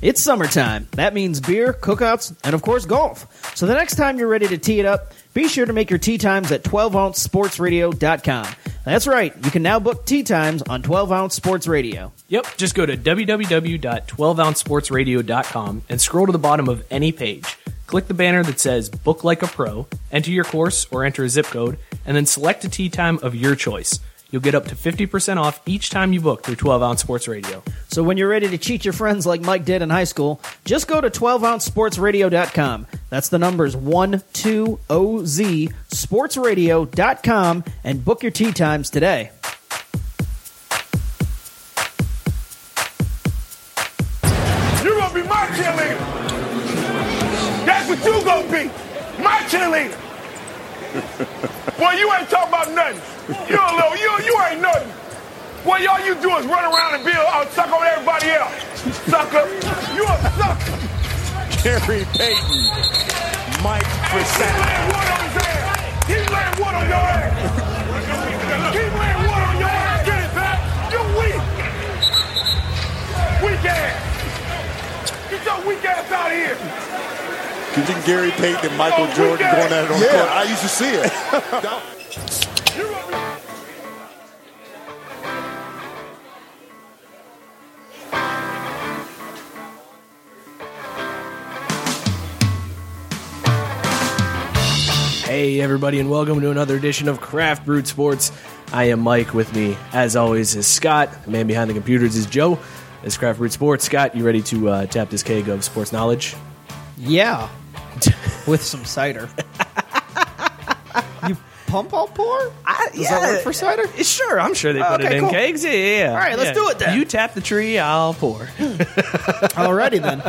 It's summertime. That means beer, cookouts, and of course golf. So the next time you're ready to tee it up, be sure to make your tee times at 12ouncesportsradio.com. That's right. You can now book tee times on 12 Ounce Sports Radio. Yep, just go to www.12ouncesportsradio.com and scroll to the bottom of any page. Click the banner that says Book Like a Pro, enter your course or enter a zip code, and then select a tee time of your choice. You'll get up to 50% off each time you book through 12 Ounce Sports Radio. So when you're ready to cheat your friends like Mike did in high school, just go to 12ouncesportsradio.com. That's the numbers 120Z sportsradio.com and book your tee times today. You're gonna be my cheerleader. That's what you're gonna be. My cheerleader. Boy, you ain't talking about nothing. You a little, you, you ain't nothing. Boy, all you do is run around and be a uh, suck on everybody else. Sucker. You a sucker. Gary Payton, Mike Keep laying wood on his ass. Keep laying wood on your ass. Keep laying wood on your ass. Get it back. You weak. Weak ass. Get your weak ass out of here. You think Gary Payton and Michael Oh, Jordan going at it on the Yeah, court? I used to see it. Hey, everybody, and welcome to another edition of Craft Brewed Sports. I am Mike. With me, as always, is Scott. The man behind the computers is Joe. It's Craft Brewed Sports. Scott, you ready to uh, tap this keg of sports knowledge? Yeah. With some cider. you pump all pour? I, Does that work for cider? Sure, I'm sure they put Okay, it in cool. kegs. Yeah, yeah, yeah. All right, let's Yeah. do it then. You tap the tree, I'll pour. Alrighty then.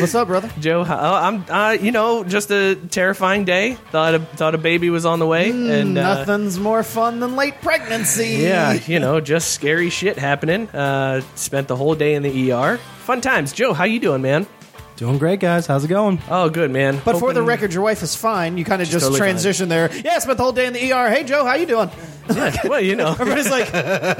What's up, brother? Joe, oh, I'm, uh, you know, just a terrifying day. Thought a, thought a baby was on the way, and uh, Nothing's more fun than late pregnancy. Yeah, you know, just scary shit happening. Uh, spent the whole day in the ER. Fun times. Joe, how you doing, man? Doing great, guys. How's it going? Oh, good, man. But for the record, your wife is fine. You kind of just totally fine. transition there. Yeah, I spent the whole day in the ER. Hey, Joe, how you doing? yeah, well, you know, Everybody's like,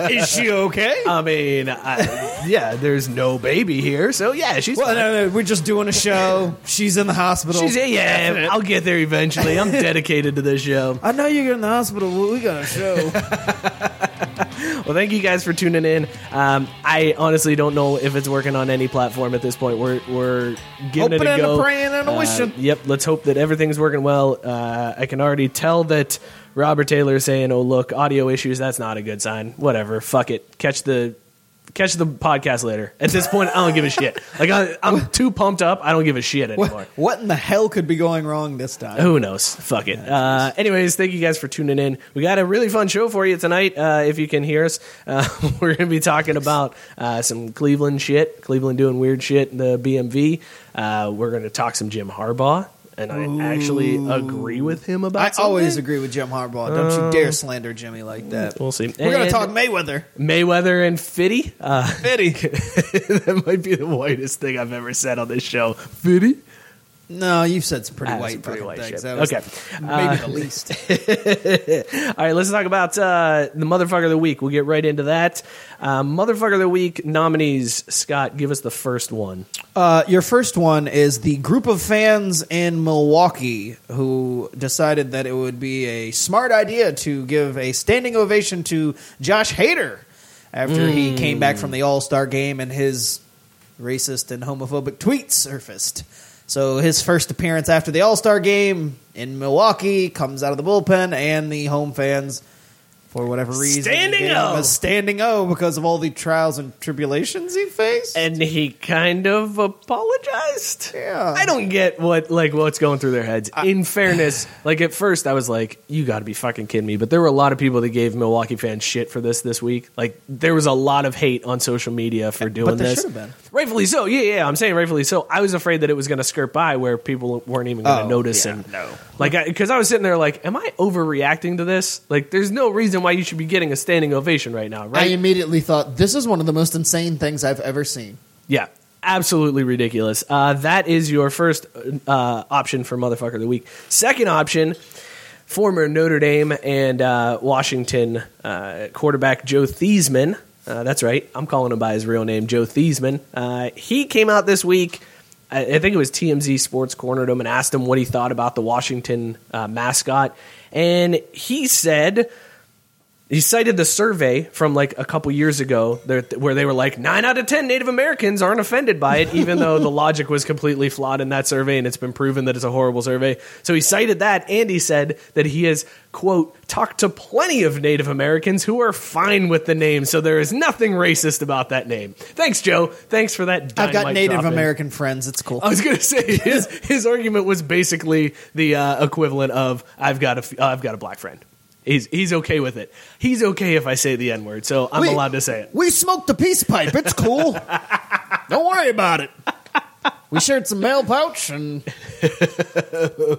is she okay? I mean, I, yeah, there's no baby here, so yeah, she's well, fine. no, no, we're just doing a show. She's in the hospital. She's yeah, I'll get there eventually. I'm dedicated to this show. I know you're in the hospital. Well, we got a show. Well, thank you guys for tuning in. Um, I honestly don't know if it's working on any platform at this point. We're we're giving Hoping it a and a go. praying and a Uh, wishing. Yep. Let's hope that everything's working well. Uh, I can already tell that Robert Taylor is saying, "Oh, look, audio issues. That's not a good sign. Whatever. Fuck it. Catch the." Catch the podcast later. At this point, I don't give a shit. Like I, I'm too pumped up. I don't give a shit anymore. what, what in the hell could be going wrong this time? Who knows? Fuck it. Uh, anyways, thank you guys for tuning in. We got a really fun show for you tonight. Uh, if you can hear us, uh, we're going to be talking about uh, some Cleveland shit. Cleveland doing weird shit in the BMV. Uh, we're going to talk some Jim Harbaugh, and I actually agree with him about. I always agree with Jim Harbaugh. Don't you dare slander Jimmy like that. We'll see. We're And to talk Mayweather. Mayweather and Fitty. Uh, Fitty. that might be the whitest thing I've ever said on this show. Fitty. No, you've said some pretty white, some pretty white things. shit. Okay. maybe Uh, the least. All right, let's talk about uh, the motherfucker of the week. We'll get right into that. Uh, motherfucker of the week nominees. Scott, give us the first one. Uh, your first one is the group of fans in Milwaukee who decided that it would be a smart idea to give a standing ovation to Josh Hader after he came back from the All Star game and his racist and homophobic tweets surfaced. So his first appearance after the All Star game in Milwaukee comes out of the bullpen, and the home fans, for whatever reason, Standing O. a standing O because of all the trials and tribulations he faced. and he kind of apologized. Yeah. I don't get what like what's going through their heads. In fairness, like at first I was like, "You got to be fucking kidding me!" But there were a lot of people that gave Milwaukee fans shit for this this week. Like there was a lot of hate on social media for doing this. Should have been. Rightfully so. Yeah, yeah. I'm saying rightfully so. I was afraid that it was going to skirt by where people weren't even going to Oh, notice. yeah, and no. like because I, was sitting there like, "Am I overreacting to this?" Like, there's no reason why you should be getting a standing ovation right now, right? I right? immediately thought this is one of the most insane things I've ever seen. Yeah, absolutely ridiculous. Uh, that is your first uh, option for motherfucker of the week. Second option, former Notre Dame and uh, Washington uh, quarterback Joe Theismann. Uh, that's right. I'm calling him by his real name, Joe Theismann. Uh, he came out this week. I I think it was TMZ Sports cornered him and asked him what he thought about the Washington uh, mascot, and he said he cited the survey from like a couple years ago where they were like nine out of ten Native Americans aren't offended by it, even though the logic was completely flawed in that survey, and it's been proven that it's a horrible survey. So he cited that, and he said that he has quote talked to plenty of Native Americans who are fine with the name, so there is nothing racist about that name. Thanks, Joe. Thanks for that. I've got Native in. American friends. It's cool. I was gonna say his his argument was basically the uh, equivalent of I've got a uh, I've got a black friend. He's he's okay with it. He's okay if I say the n word, so I'm We- allowed to say it. We smoked a peace pipe. It's cool. Don't worry about it. We shared some mail pouch and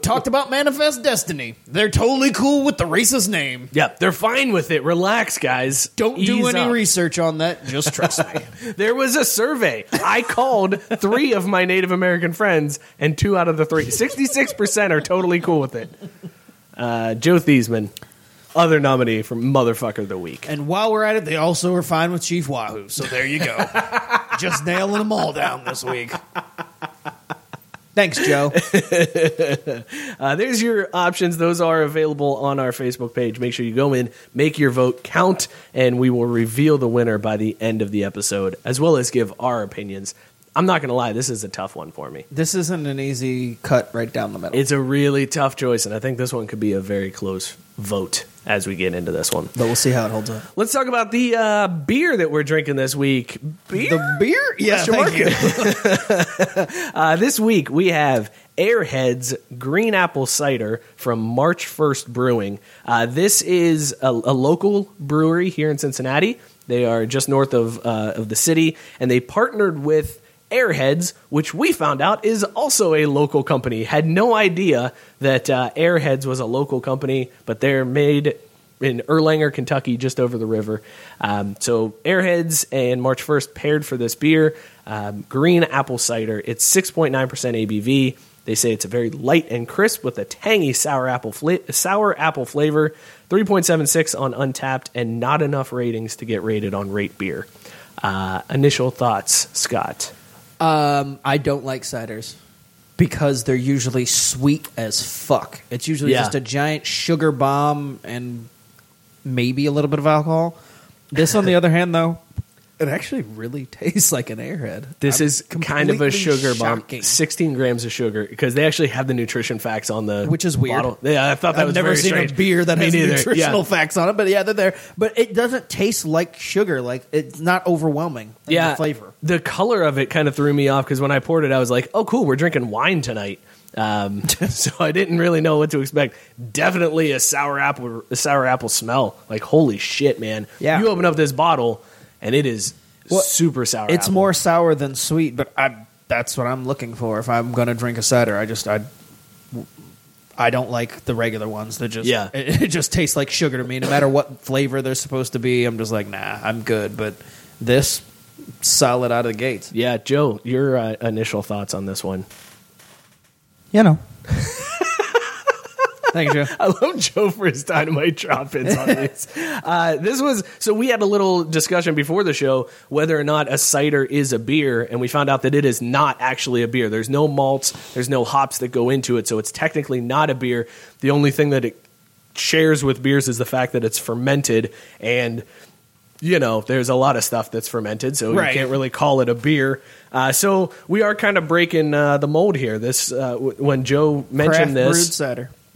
talked about Manifest Destiny. They're totally cool with the racist name. Yep, they're fine with it. Relax, guys. Don't do Ease any up. research on that. Just trust me. There was a survey. I called three of my Native American friends, and two out of the three, 66% are totally cool with it. Uh, Joe Theismann, other nominee for Motherfucker of the Week. And while we're at it, they also are fine with Chief Wahoo. So there you go. Just nailing them all down this week. Thanks, Joe. Uh, there's your options. Those are available on our Facebook page. Make sure you go in, make your vote count, and we will reveal the winner by the end of the episode, as well as give our opinions. I'm not going to lie, this is a tough one for me. This isn't an easy cut right down the middle. It's a really tough choice, and I think this one could be a very close vote as we get into this one. but we'll see how it holds up. Let's talk about the uh, beer that we're drinking this week. Beer? The beer? Yeah, thank you. Uh, this week we have Airheads Green Apple Cider from March 1st Brewing. Uh, this is a, a local brewery here in Cincinnati. They are just north of, uh, of the city, and they partnered with Airheads, which we found out is also a local company. Had no idea that uh, Airheads was a local company, but they're made in Erlanger, Kentucky, just over the river. Um, so Airheads and March 1st paired for this beer. Um, green apple cider. It's 6.9% ABV. They say it's a very light and crisp with a tangy sour apple fla- sour apple flavor. 3.76 on Untappd and not enough ratings to get rated on Rate Beer. Uh, initial thoughts, Scott. Um, I don't like ciders because they're usually sweet as fuck. It's usually Yeah. just a giant sugar bomb and maybe a little bit of alcohol. This, on the other hand, though, it actually really tastes like an airhead. This I'm is kind of a completely sugar bomb. shocking. 16 grams of sugar because they actually have the nutrition facts on the Which is weird. bottle. Yeah, I thought that I've was never very seen strange. a beer that Me has neither. nutritional Yeah. facts on it, but yeah, they're there. But it doesn't taste like sugar. Like it's not overwhelming. in yeah, the flavor. The color of it kind of threw me off because when I poured it, I was like, "Oh, cool, we're drinking wine tonight." Um, so I didn't really know what to expect. Definitely a sour apple, a sour apple smell. Like holy shit, man! Yeah. you open up this bottle and it is Well, super sour. It's apple. more sour than sweet, but I that's what I'm looking for if I'm going to drink a cider. I just I I don't like the regular ones. That just Yeah. it, it just tastes like sugar to me. No matter what flavor they're supposed to be, I'm just like nah, I'm good. But this solid out of the gates. Yeah, Joe, your uh, initial thoughts on this one? You know, Thank you, Joe. I love Joe for his dynamite drop ins on this. Uh, this was so we had a little discussion before the show whether or not a cider is a beer, and we found out that it is not actually a beer. There's no malts, there's no hops that go into it, so it's technically not a beer. The only thing that it shares with beers is the fact that it's fermented and you know, there's a lot of stuff that's fermented, so Right. you can't really call it a beer. Uh, so we are kind of breaking uh, the mold here. This uh, w- when Joe mentioned Craft this, brewed cider.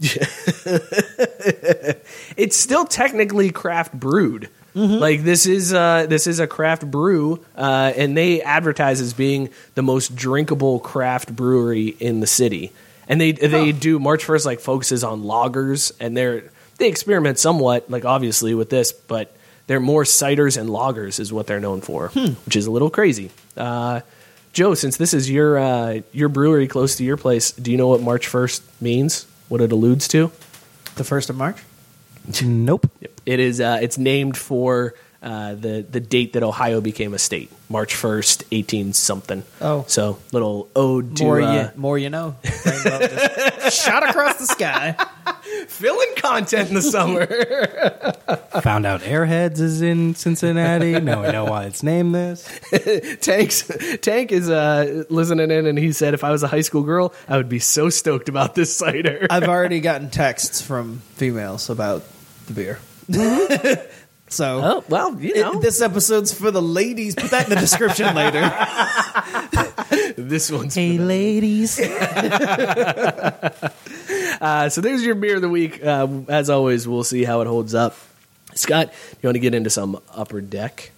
it's still technically craft brewed. Mm-hmm. Like this is uh, this is a craft brew, uh, and they advertise as being the most drinkable craft brewery in the city. And they they do March first like focuses on lagers, and they're they experiment somewhat, like obviously with this, but they're more ciders and lagers is what they're known for, which is a little crazy. Uh, Joe, since this is your uh, your brewery close to your place, do you know what March first means? What it alludes to? The first of March. Nope. It is. Uh, it's named for uh, the the date that Ohio became a state, March first, eighteen something. Oh. so little ode to More uh, you, more you know. Shot across the sky. filling content in the summer. Found out Airheads is in Cincinnati. Now we know why it's named this. Tanks Tank is uh, listening in, and he said, "If I was a high school girl, I would be so stoked about this cider." I've already gotten texts from females about the beer. So, oh well, you know, it- this episode's for the ladies. Put that in the description later. this one's Hey, ladies. Uh, so there's your beer of the week. Uh, as always, we'll see how it holds up. Scott, you want to get into some upper deck?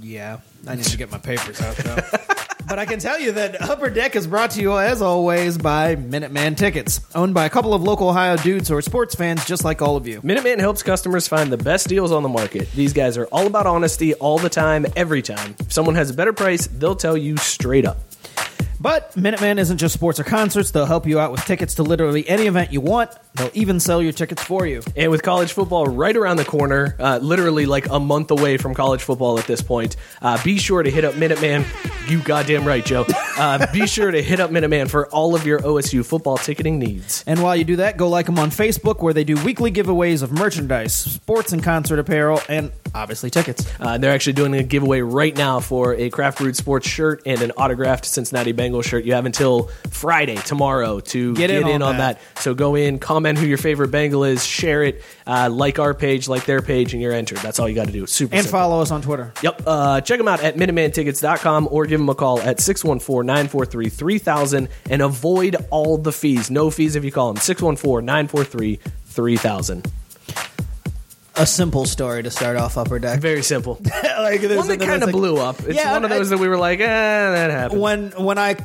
Yeah, I need to get my papers out though. but I can tell you that Upper Deck is brought to you, as always, by Minuteman Tickets, owned by a couple of local Ohio dudes who are sports fans just like all of you. Minuteman helps customers find the best deals on the market. These guys are all about honesty all the time, every time. If someone has a better price, they'll tell you straight up. But Minuteman isn't just sports or concerts. They'll help you out with tickets to literally any event you want. They'll even sell your tickets for you. And with college football right around the corner, uh, literally like a month away from college football at this point, uh, be sure to hit up Minuteman. You goddamn right, Joe. Uh, be sure to hit up Minuteman for all of your OSU football ticketing needs. And while you do that, go like them on Facebook where they do weekly giveaways of merchandise, sports and concert apparel, and obviously tickets. Uh, they're actually doing a giveaway right now for a Craft Brewed Sports shirt and an autographed Cincinnati Bengals shirt. You have until Friday, tomorrow, to Get in on on that. that. So go in, comment who your favorite Bengal is, share it, uh, like our page, like their page, and you're entered. That's all you got to do. It's super And simple. follow us on Twitter. Yep. Uh, check them out at MinutemanTickets.com or give them a call at 614 943 3000 and avoid all the fees. No fees if you call them 614 943 3000. A simple story to start off Upper Deck. Very simple. like, there's One that kind of like- blew up. It's Yeah, one of I- those that we were like, eh, that happened. when when I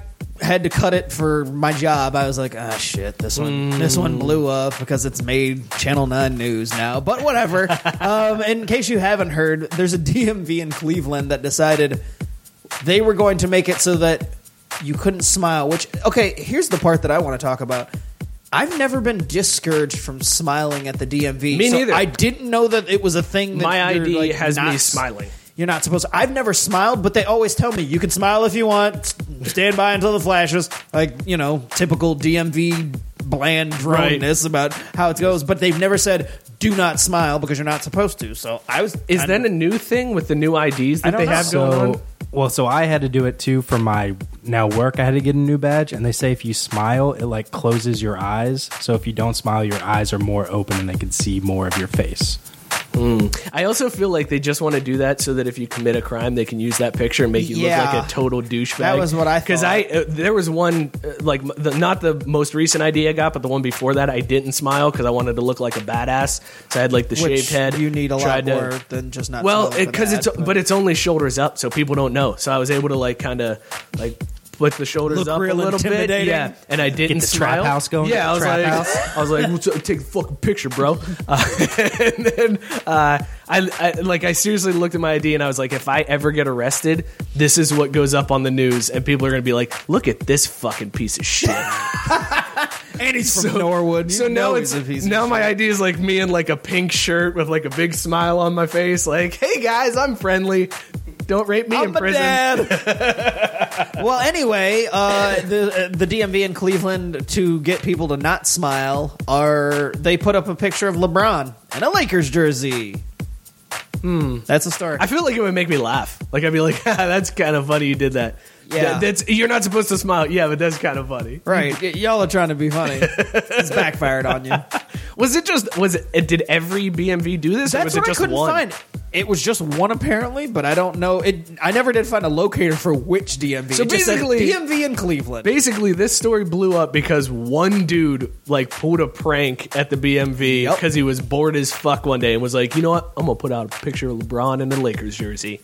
had to cut it for my job, I was like, ah, shit, this one, this Mm. one blew up because it's made Channel Nine news now. But whatever. um, in case you haven't heard, there's a DMV in Cleveland that decided they were going to make it so that you couldn't smile. Which, okay, here's the part that I want to talk about. I've never been discouraged from smiling at the DMV. Me so neither. I didn't know that it was a thing. That My you're, ID like, has not me smiling. You're not supposed. to. I've never smiled, but they always tell me you can smile if you want. Stand by until the flashes. Like you know, typical DMV bland droneness about how it goes. But they've never said do not smile because you're not supposed to. So I was. Is I- that a new thing with the new IDs I that don't they know. have going on? Well, so I had to do it too for my now work. I had to get a new badge, and they say if you smile, it like closes your eyes. So if you don't smile, your eyes are more open, and they can see more of your face. I also feel like they just want to do that so that if you commit a crime, they can use that picture and make you Yeah. look like a total douchebag. That was what I Because. I uh, there was one uh, like the, not the most recent idea I got, but the one before that, I didn't smile because I wanted to look like a badass. So I had like the which shaved head. You need a lot to- more than just not. well, because that, it's but. it's only shoulders up, so people don't know. So I was able to like kind of like. Put the shoulders Look up a little bit, intimidating. yeah, and I didn't the smile. trap house going? Yeah, I was Trap like, house? I was like, "What's up? take a fucking picture, bro. Uh, and then uh, I, I like I seriously looked at my ID and I was like, if I ever get arrested, this is what goes up on the news, and people are gonna be like, look at this fucking piece of shit. and he's from Norwood. You so know now he's it's a piece of now my. ID is like me in like a pink shirt with like a big smile on my face, like, hey guys, I'm friendly. Don't rape me in I'm a prison. well, anyway, uh, the uh, the DMV in Cleveland to get people to not smile are they put up a picture of LeBron and a Lakers jersey. Hmm, that's a story. I feel like it would make me laugh. Like I'd be like, that's kind of funny you did that. Yeah. Th- that's you're not supposed to smile. Yeah, but that's kind of funny. right, y- y'all are trying to be funny. it's backfired on you. Was it just was it? Did every BMV do this, or That's was it what I just couldn't one? find. It was just one apparently, but I don't know. It. I never did find a locator for which DMV. So It just said basically- DMV in Cleveland. Basically, this story blew up because one dude like pulled a prank at the BMV because he was bored as fuck one day and was like, you know what? I'm gonna put out a picture of LeBron in a Lakers jersey,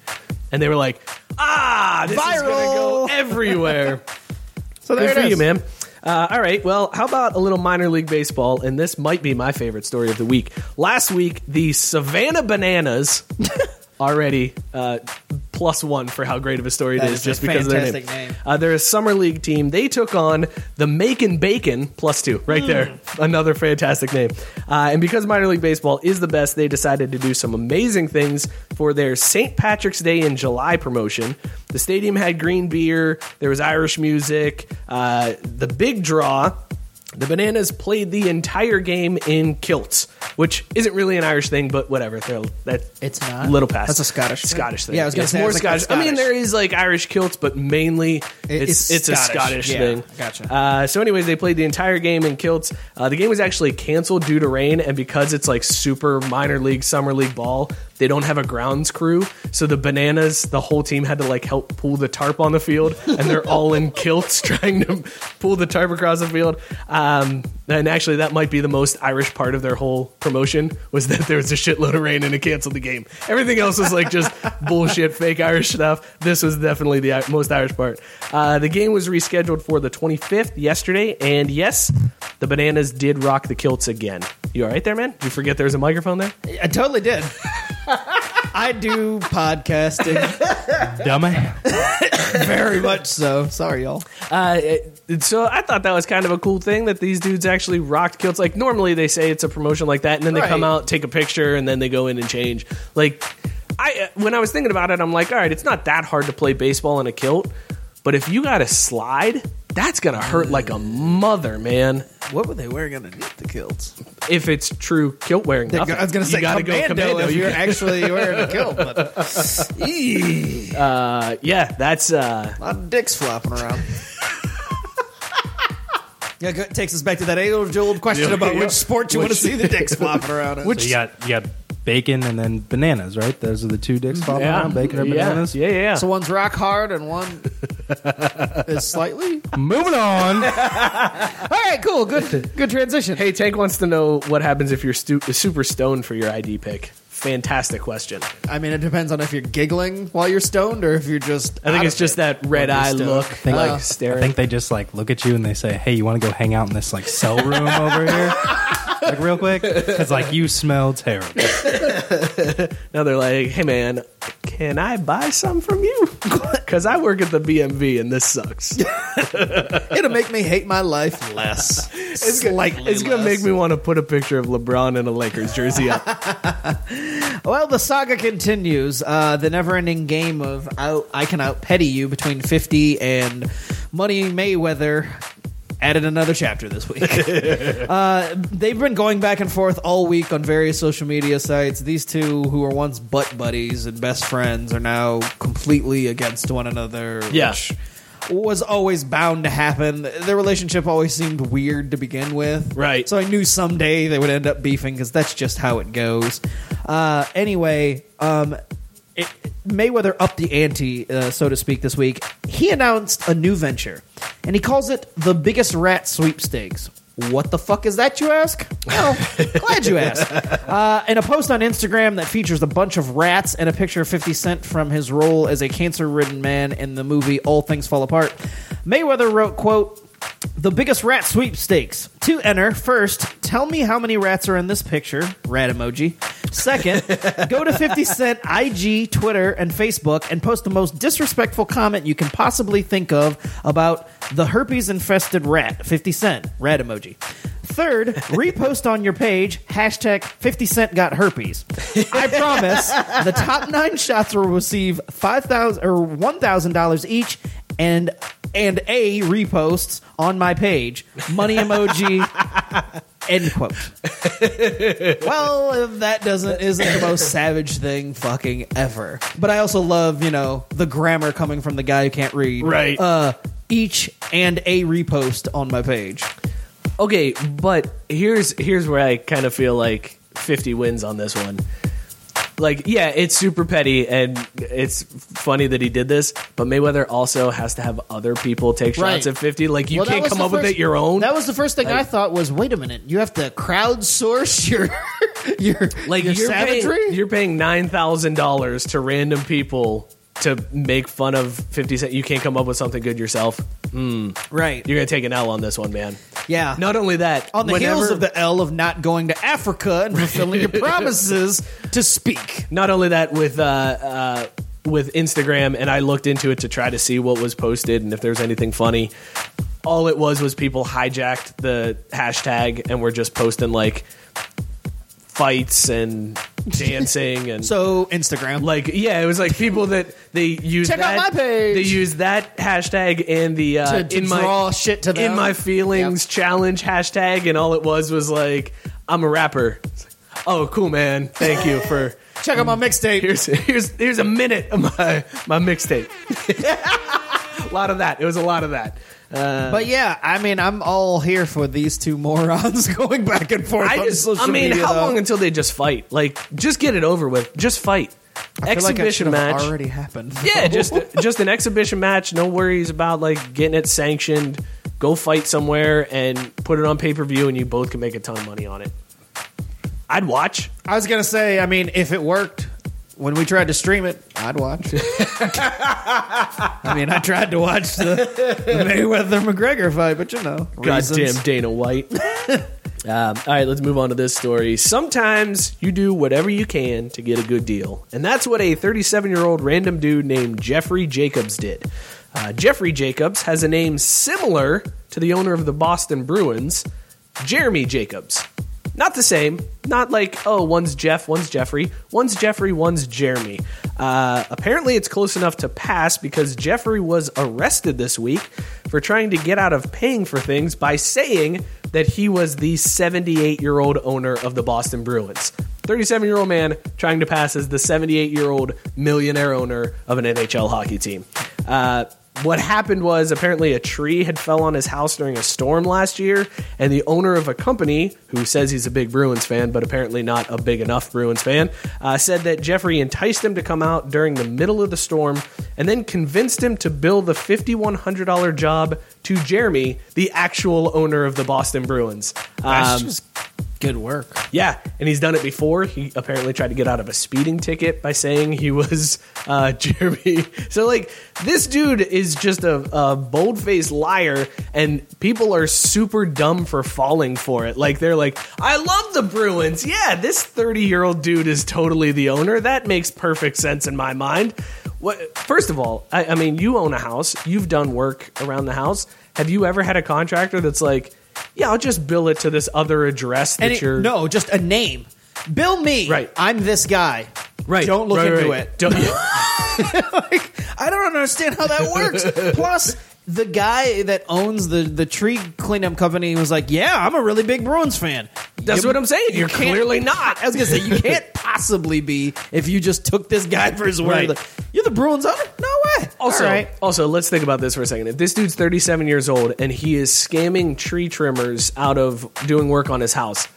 and they were like, ah, this is gonna go everywhere. so there Good it for is. you, man. Uh, all right. Well, how about a little minor league baseball? And this might be my favorite story of the week. Last week, the Savannah Bananas already uh, plus one for how great of a story it is, is just because of their name. name. Uh, they're a summer league team. They took on the Macon Bacon plus two, right there. Hmm. Another fantastic name. Uh, and because minor league baseball is the best, they decided to do some amazing things for their St. Patrick's Day in July promotion. The stadium had green beer. There was Irish music. Uh, the big draw. The Bananas played the entire game in kilts, which isn't really an Irish thing, but whatever. They're, that It's not? little past. That's a Scottish thing. Scottish thing. Yeah, I was gonna it's say, more it's like Scottish. I mean, there is like Irish kilts, but mainly it's it's it's, a Scottish. Scottish Yeah, thing. gotcha. Uh, so, anyways, they played the entire game in kilts. Uh, the game was actually canceled due to rain, and because it's like super minor league, summer league ball, they don't have a grounds crew. So the bananas, the whole team had to like help pull the tarp on the field, and they're all in kilts trying to pull the tarp across the field. Um, and actually, that might be the most Irish part of their whole promotion was that there was a shitload of rain and it canceled the game. Everything else was like just bullshit, fake Irish stuff. This was definitely the most Irish part. Uh, the game was rescheduled for the 25th yesterday, and yes, the Bananas did rock the kilts again. You all right there, man? You forget there was a microphone there? I totally did. I do podcasting Dummy. very much so. Sorry, y'all. Uh, it- so I thought that was kind of a cool thing that these dudes actually rocked kilts. Like normally they say it's a promotion like that, and then they Right. come out, take a picture, and then they go in and change. Like I, uh, when I was thinking about it, I'm like, all right, it's not that hard to play baseball in a kilt, but if you got to slide, that's gonna hurt like a mother, man. What were they wearing underneath the kilts? If it's true kilt wearing, I was going to say you gotta commando, go commando. if You you're actually wearing a kilt. But uh, yeah, that's uh, a lot of dicks flopping around. Yeah, it takes us back to that age-old question Yeah, about yeah. which sport you want to see the dicks flopping around. in. So you got you got bacon and then bananas, right? Those are the two dicks flopping yeah, around. Bacon or bananas. yeah, yeah, yeah. So one's rock hard and one is slightly. Moving on. All right, cool, good, good transition. Hey, Tank wants to know what happens if you're stu- super stoned for your ID pick. Fantastic question. I mean, it depends on if you're giggling while you're stoned or if you're just. I think out it's of just it that red eye stoned. look, think- like Uh, I staring. think they just like look at you and they say, "Hey, you want to go hang out in this like cell room over here, like real quick?" Because like you smell terrible. now they're like, "Hey, man, can I buy some from you? Because I work at the BMV and this sucks. It'll make me hate my life less. It's gonna, Slightly it's gonna less. make me want to put a picture of LeBron in a Lakers jersey up. Well, the saga continues. Uh, the never-ending game of out, I can out petty you between Fifty and Money Mayweather added another chapter this week. uh, they've been going back and forth all week on various social media sites. These two, who were once butt buddies and best friends, are now completely against one another. Yeah. Which was always bound to happen. Their relationship always seemed weird to begin with. Right. So I knew someday they would end up beefing because that's just how it goes. Uh, anyway, um, it, Mayweather upped the ante, uh, so to speak, this week. He announced a new venture, and he calls it the biggest rat sweepstakes. What the fuck is that, you ask? Well, glad you asked. Uh, in a post on Instagram that features a bunch of rats and a picture of 50 Cent from his role as a cancer ridden man in the movie All Things Fall Apart, Mayweather wrote, quote, the biggest rat sweepstakes. To enter, first, tell me how many rats are in this picture. Rat emoji. Second, go to 50 Cent IG, Twitter, and Facebook and post the most disrespectful comment you can possibly think of about the herpes infested rat. 50 Cent. Rat emoji. Third, repost on your page hashtag 50 Cent got herpes. I promise the top nine shots will receive five thousand or one thousand dollars each, and and a reposts on my page. Money emoji. End quote. well, if that doesn't isn't the most savage thing fucking ever. But I also love, you know, the grammar coming from the guy who can't read. Right. Uh each and a repost on my page. Okay, but here's here's where I kind of feel like 50 wins on this one. Like yeah, it's super petty and it's funny that he did this, but Mayweather also has to have other people take shots Right. at 50. Like you Well, that can't was come the up with first- it your own. That was the first thing I thought was, wait a minute, you have to crowdsource your your like your you're savagery. paying, you're paying $9,000 to random people to make fun of 50 Cent. You can't come up with something good yourself. Mm. Right. You're going to take an L on this one, man. Yeah. Not only that, on the whenever- heels of the L of not going to Africa and fulfilling your promises to speak. not only that with uh, uh, with Instagram, and I looked into it to try to see what was posted and if there's anything funny. All it was was people hijacked the hashtag and were just posting like fights and dancing and So Instagram, like yeah, it was like people that they use Check out my page. they use that hashtag and the uh, To- to in my shit to them. in my feelings challenge hashtag, and all it was was like I'm a rapper. It's like, oh, cool, man! Thank you for check out my mixtape. here's here's here's a minute of my my mixtape. a lot of that. It was a lot of that. Uh, But yeah, I mean, I'm all here for these two morons going back and forth. I just, I mean, media, how though. long until they just fight? Like, just get it over with. Just fight. I like Exhibition have match. already happened. Yeah, just just an exhibition match. No worries about like getting it sanctioned. Go fight somewhere and put it on pay per view, and you both can make a ton of money on it. I'd watch. I was gonna say, I mean, if it worked when we tried to stream it, I'd watch. I mean, I tried to watch the, the Mayweather McGregor fight, but you know, Goddamn reasons. Dana White. um, all right, let's move on to this story. Sometimes you do whatever you can to get a good deal, and that's what a 37 year old random dude named Jeffrey Jacobs did. Uh, Jeffrey Jacobs has a name similar to the owner of the Boston Bruins, Jeremy Jacobs. Not the same. Not like, oh, one's Jeff, one's Jeffrey. One's Jeffrey, one's Jeremy. Uh, apparently, it's close enough to pass because Jeffrey was arrested this week for trying to get out of paying for things by saying that he was the 78 year old owner of the Boston Bruins. 37 year old man trying to pass as the 78 year old millionaire owner of an NHL hockey team. Uh, what happened was apparently a tree had fell on his house during a storm last year, and the owner of a company who says he's a big Bruins fan, but apparently not a big enough Bruins fan, uh, said that Jeffrey enticed him to come out during the middle of the storm and then convinced him to bill the $5,100 job to Jeremy, the actual owner of the Boston Bruins. That's Um, just good work. yeah, and he's done it before. He apparently tried to get out of a speeding ticket by saying he was uh, Jeremy. So, like, this dude is just a, a bold faced liar, and people are super dumb for falling for it. Like, they're like, I love the Bruins. Yeah, this 30 year old dude is totally the owner. That makes perfect sense in my mind. What, first of all, I, I mean, you own a house, you've done work around the house. Have you ever had a contractor that's like, yeah, I'll just bill it to this other address that And it- you're. no, just a name. Bill me. Right. I'm this guy. Right. Don't look right, into right. it. Don't, like, I don't understand how that works. Plus, the guy that owns the, the tree cleanup company was like, "Yeah, I'm a really big Bruins fan." That's what I'm saying. you You're can't- clearly not. I was gonna say you can't possibly be if you just took this guy for his word. Right. You're the Bruins owner? No way. Also, right. also, let's think about this for a second. If this dude's 37 years old and he is scamming tree trimmers out of doing work on his house,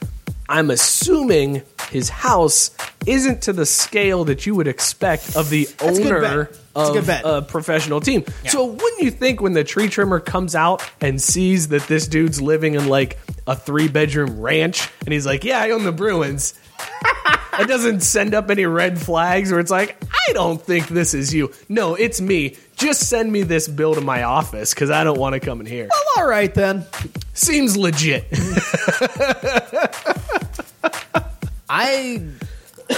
I'm assuming his house isn't to the scale that you would expect of the That's owner. A of bet. a professional team. So wouldn't you think when the tree trimmer comes out and sees that this dude's living in like a three bedroom ranch and he's like, "Yeah, I own the Bruins." it doesn't send up any red flags where it's like, I don't think this is you. No, it's me. Just send me this bill to my office because I don't want to come in here. Well, all right then. Seems legit. I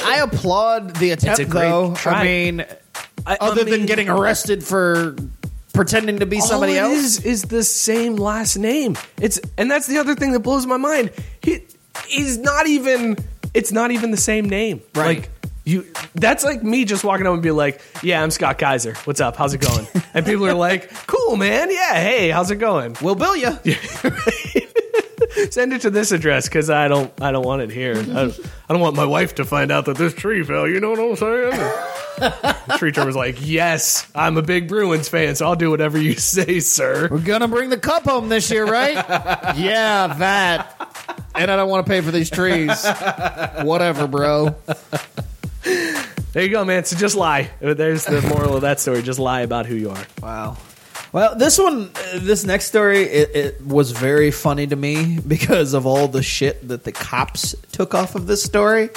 I applaud the attempt, It's a great though. try. I mean, I- other I than getting arrested for pretending to be somebody All it else. is is the same last name. It's and that's the other thing that blows my mind. He he's not even. It's not even the same name. Right. Like you. That's like me just walking up and be like, "Yeah, I'm Scott Kaiser. What's up? How's it going?" and people are like, "Cool, man. Yeah. Hey, how's it going?" We'll bill you. Send it to this address because I don't. I don't want it here. I I don't want my wife to find out that this tree fell. You know what I'm saying? Tree trimmer's like, "Yes, I'm a big Bruins fan, so I'll do whatever you say, sir." We're gonna bring the cup home this year, right? yeah, that. And I don't want to pay for these trees. Whatever, bro. There you go, man. So just lie. There's the moral of that story. Just lie about who you are. Wow. Well, this one, uh, this next story, it, it was very funny to me because of all the shit that the cops took off of this story.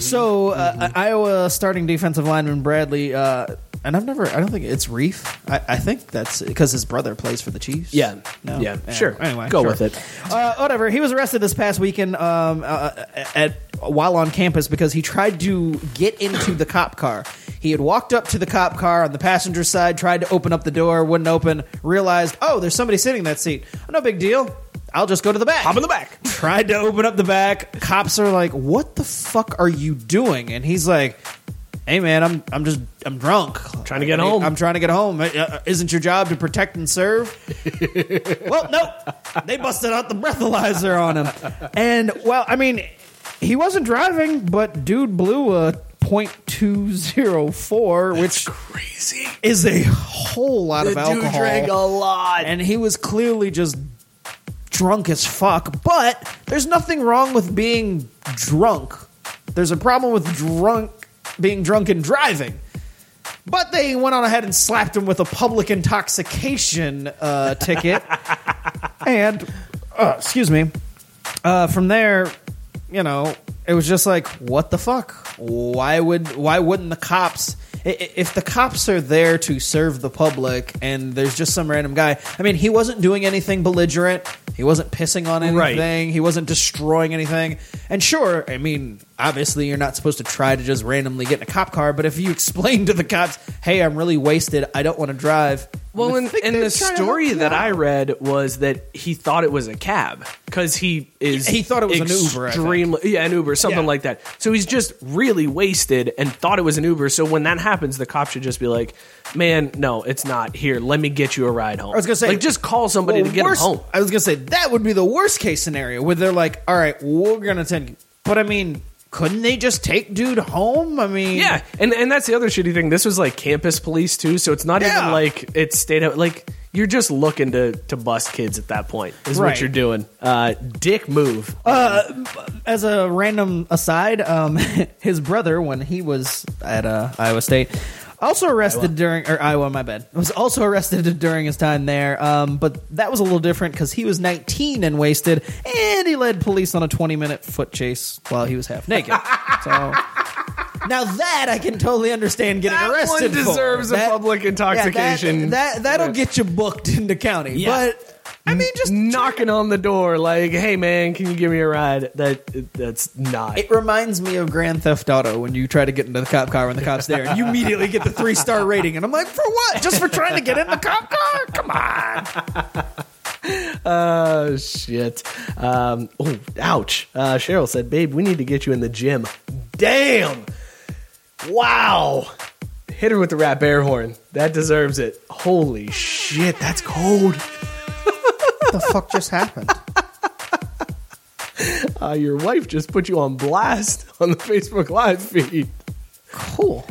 So, uh, Iowa starting defensive lineman Bradley, uh, and I've never, I don't think it's Reiff. I, I think that's because his brother plays for the Chiefs. Yeah. No? Yeah, sure. Anyway, Go sure. with it. Uh, whatever. He was arrested this past weekend um, uh, at while on campus because he tried to get into the cop car. He had walked up to the cop car on the passenger side, tried to open up the door, wouldn't open. Realized, oh, there's somebody sitting in that seat. No big deal. I'll just go to the back. Hop in the back. Tried to open up the back. Cops are like, "What the fuck are you doing?" And he's like, "Hey man, I'm I'm just I'm drunk. Trying to get home. I'm trying to get home. Uh, Isn't your job to protect and serve?" well, no. They busted out the breathalyzer on him. And well, I mean, he wasn't driving, but dude blew a .204, which Crazy. is a whole lot The of dude alcohol. drank a lot. And he was clearly just drunk as fuck. But there's nothing wrong with being drunk. There's a problem with drunk being drunk and driving. But they went on ahead and slapped him with a public intoxication uh, ticket. and, uh, excuse me, uh, from there, you know, it was just like, what the fuck? Why would why wouldn't the cops? If the cops are there to serve the public, and there's just some random guy, I mean, he wasn't doing anything belligerent. He wasn't pissing on Right. anything. He wasn't destroying anything. And sure, I mean, obviously, you're not supposed to try to just randomly get in a cop car. But if you explain to the cops, "Hey, I'm really wasted. I don't want to drive," Well, you would and, and the try to help story that out. I read was that he thought it was a cab because he is. He thought it was an Uber, I think. Extremely, yeah, an Uber, something Yeah. like that. So he's just really wasted and thought it was an Uber. So when that happens, the cop should just be like, "Man, no, it's not. Here, let me get you a ride home." I was gonna say, like, just call somebody well, to get worst- him home. I was gonna say that would be the worst case scenario where they're like, "All right, we're gonna take," you," but I mean, couldn't they just take dude home? I mean, Yeah, and and that's the other shitty thing. This was like campus police too, so it's not Yeah. even like it's state out. Like you're just looking to to bust kids at that point. Is Right. what you're doing. Uh, dick move. As a random aside, um, his brother, when he was at uh, Iowa State, also arrested during or Iowa, my bad, was also arrested during his time there. Um, but that was a little different because he was 19 and wasted, and he led police on a 20 minute foot chase while he was half naked. so. Now that I can totally understand getting That arrested. one for. deserves a That- public yeah, that- intoxication. that, that will get you booked into county. Yeah. But I mean, just knocking on the door like, "Hey man, can you give me a ride?" That that's not. It reminds me of Grand Theft Auto when you try to get into the cop car when the cop's there, and you immediately get the three star rating, and I'm like, for what? Just for trying to get in the cop car? Come on. Oh shit. Um, oh, ouch. Uh, Cheryl said, "Babe, we need to get you in the gym." Damn. Wow. Hit her with the rap air horn. That deserves it. Holy shit, that's cold. What the fuck just happened? Uh, your wife just put you on blast on the Facebook Live feed. Cool.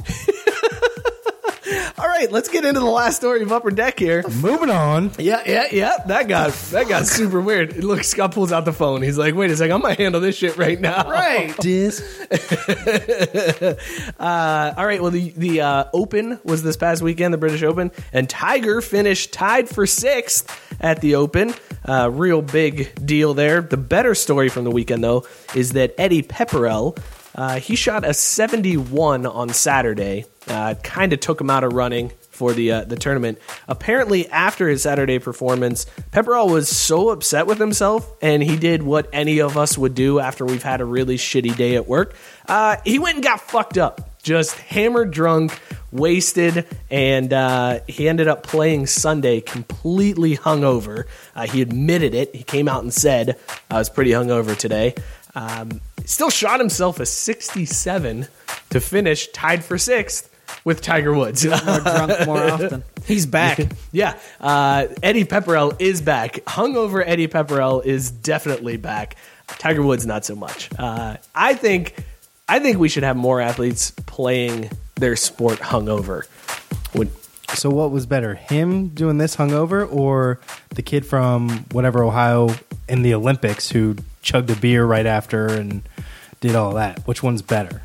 All right, let's get into the last story of Upper Deck here. Moving on. Yeah, yeah, yeah. That got that got super weird. Look, Scott pulls out the phone. He's like, "Wait a second, I'm gonna handle this shit right now." Right. Uh, all right. Well, the the uh, Open was this past weekend, the British Open, and Tiger finished tied for sixth at the Open. Uh, real big deal there. The better story from the weekend, though, is that Eddie Pepperell. Uh, he shot a 71 on Saturday. Uh, kind of took him out of running for the uh, the tournament. Apparently, after his Saturday performance, Pepperell was so upset with himself, and he did what any of us would do after we've had a really shitty day at work. Uh, he went and got fucked up, just hammered drunk, wasted, and uh, he ended up playing Sunday completely hungover. Uh, he admitted it. He came out and said, "I was pretty hungover today." Um, still shot himself a 67 to finish tied for sixth with Tiger Woods. More drunk more often. He's back. yeah, uh, Eddie Pepperell is back. Hungover Eddie Pepperell is definitely back. Tiger Woods not so much. Uh, I think I think we should have more athletes playing their sport hungover. Would So what was better, him doing this hungover, or the kid from whatever Ohio in the Olympics who chugged a beer right after and did all that? Which one's better?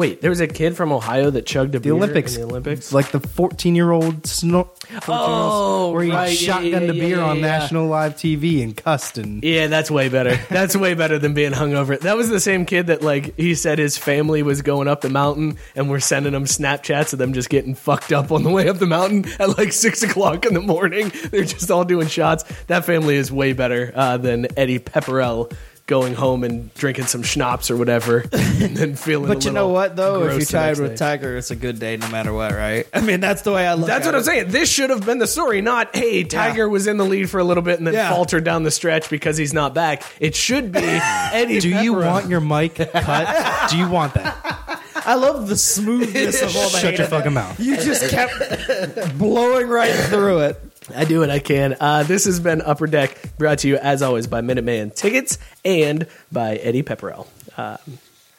Wait, there was a kid from Ohio that chugged a The beer Olympics, in the Olympics. like the 14 year old snow. Oh, where he right. Yeah, shotgunned yeah, a beer yeah, on yeah. national live TV and cussed and Yeah, that's way better. That's way better than being hungover. That was the same kid that like he said his family was going up the mountain and we're sending them Snapchats of them just getting fucked up on the way up the mountain at like six o'clock in the morning. They're just all doing shots. That family is way better uh, than Eddie Pepperell going home and drinking some schnapps or whatever and then feeling. But a you know what though? If you the tied with day. Tiger, it's a good day no matter what, right? I mean, that's the way I look. That's at what I'm saying. This should have been the story, not hey, Tiger was in the lead for a little bit and then Yeah. faltered down the stretch because he's not back. It should be Eddie. Do you want your mic cut? Do you want that? I love the smoothness of all the Shut your fucking mouth. You just kept blowing right through it. I do what I can. Uh, this has been Upper Deck, brought to you as always by Minuteman Tickets and by Eddie Pepperell. Uh,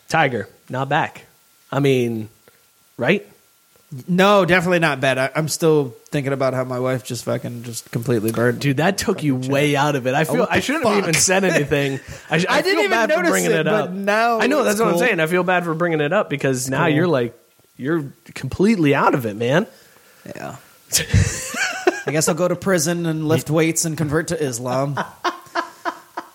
Tiger, not back. I mean, right? No, definitely not bad. I, I'm still thinking about how my wife just fucking just completely burned. Dude, that took you way out of it. I feel what the I shouldn't have even said anything. I, I, I didn't feel even bad for notice bringing it, it, up. but now I know that's what I'm saying. I feel bad for bringing it up because now cool. you're like you're completely out of it, man. Yeah. I guess I'll go to prison and lift weights and convert to Islam.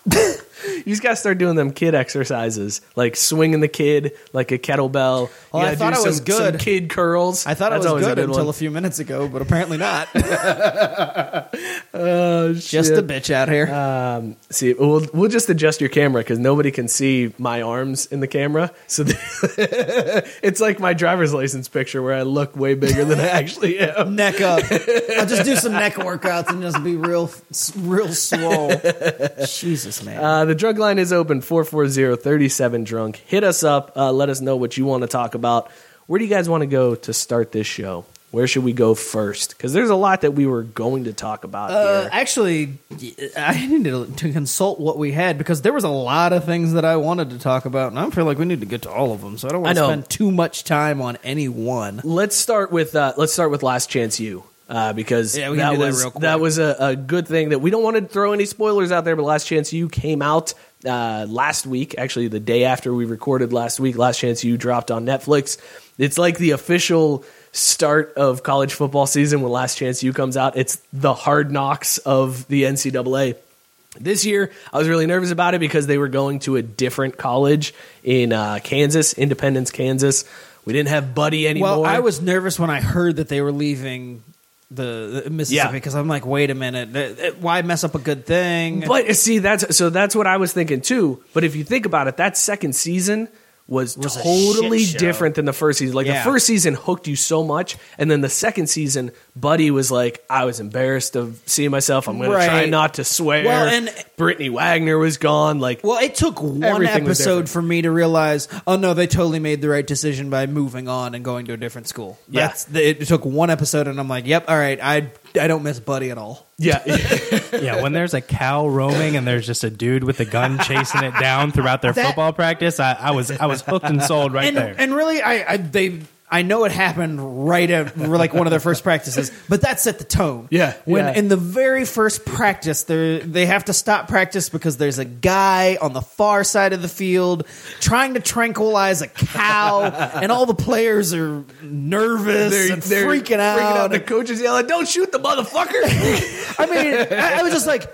You just gotta start doing them kid exercises, like swinging the kid like a kettlebell. Well, I thought I was good. Some kid curls. I thought That's it was always a good, until one. a few minutes ago, but apparently not. Oh, Just a bitch out here. Um, see, we'll we'll just adjust your camera because nobody can see my arms in the camera. So it's like my driver's license picture where I look way bigger than I actually am. neck up. I'll just do some neck workouts and just be real, real swole. Jesus, man. Uh, the drug line is open 440-37 drunk. Hit us up. Uh, let us know what you want to talk about. Where do you guys want to go to start this show? Where should we go first? Because there's a lot that we were going to talk about Uh, here. actually, I needed to, to consult what we had because there was a lot of things that I wanted to talk about, and I feel like we need to get to all of them. So I don't want I to know. spend too much time on any one. Let's start with uh, let's start with Last Chance U. Uh, because Yeah, that was that was a, a good thing that we don't want to throw any spoilers out there. But Last Chance U came out uh, last week, actually the day after we recorded last week. Last Chance U dropped on Netflix. It's like the official start of college football season when Last Chance U comes out. It's the hard knocks of the NCAA. This year, I was really nervous about it because they were going to a different college in uh, Kansas, Independence, Kansas. We didn't have Buddy anymore. Well, I was nervous when I heard that they were leaving the, the Mississippi because I'm like, wait a minute, why mess up a good thing? But uh, see, that's so that's what I was thinking too. But if you think about it, that second season was, Was totally different than the first season. Like Yeah. the first season hooked you so much, and then the second season, Buddy was like, I was embarrassed of seeing myself. I'm going to try not to swear. Well, and- Brittany Wagner was gone. Like, Well, it took one episode for me to realize, oh no, they totally made the right decision by moving on and going to a different school. Yeah. That's, it took one episode, and I'm like, yep, all right, I I don't miss Buddy at all. yeah, Yeah, when there's a cow roaming and there's just a dude with a gun chasing it down throughout their That- football practice, I, I was I was hooked and sold right and there. and really, I, I they. I know it happened right at like one of their first practices, but that set the tone. Yeah, when yeah. in the very first practice, they they have to stop practice because there's a guy on the far side of the field trying to tranquilize a cow, and all the players are nervous they're, and they're freaking out. The coaches yelling, "Don't shoot the motherfucker!" I mean, I, I was just like,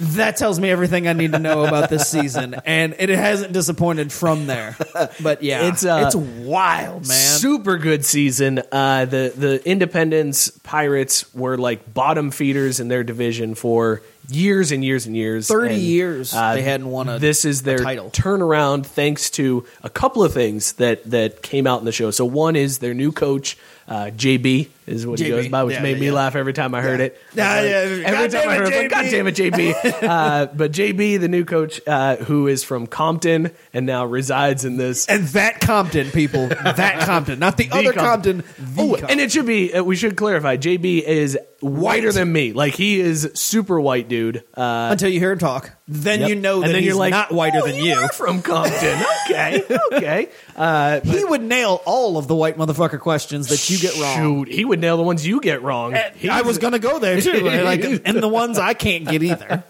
that tells me everything I need to know about this season, and it hasn't disappointed from there. But yeah, It's, uh, it's wild, man. Super good season. Uh, the the Independence Pirates were like bottom feeders in their division for years and years and years. 30 And, years they hadn't won a- This is their title. turnaround thanks to a couple of things that that came out in the show. So one is their new coach. Uh, JB is what he goes by, which Yeah, made yeah, me yeah. laugh every time I heard it. Yeah, Like. Every God time I heard it, like, God JB. damn it, JB. uh, but JB, the new coach, uh, who is from Compton and now resides in this and that Compton, people, that Compton, not the, other Compton. the Oh, Compton. and it should be. Uh, we should clarify. JB is whiter than me. Like he is super white, dude. Uh, until you hear him talk, then yep. you know that and then he's you're like, not whiter "Oh, than you. are from Compton. okay, okay. Uh, he would nail all of the white motherfucker questions that you get wrong. shoot, he would nail the ones you get wrong. I was gonna go there too, like, and the ones I can't get either.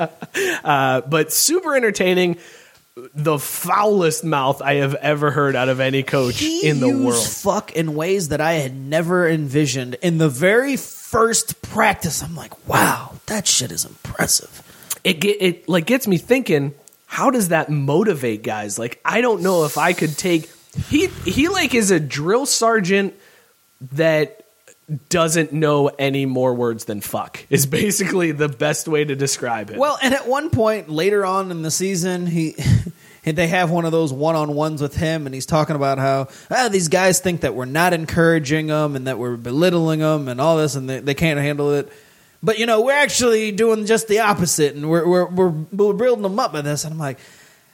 uh, but super entertaining. the foulest mouth I have ever heard out of any coach he in the used world. fuck in ways that I had never envisioned. In the very first practice, I'm like, wow, that shit is impressive. It get it like gets me thinking. How does that motivate guys? Like I don't know if I could take he he like is a drill sergeant that doesn't know any more words than fuck is basically the best way to describe it. Well, and at one point later on in the season, he. They have one of those one-on-ones with him, and he's talking about how ah, these guys think that we're not encouraging them and that we're belittling them and all this, and they, they can't handle it. But you know, we're actually doing just the opposite, and we're we're we're, we're building them up with this. And I'm like,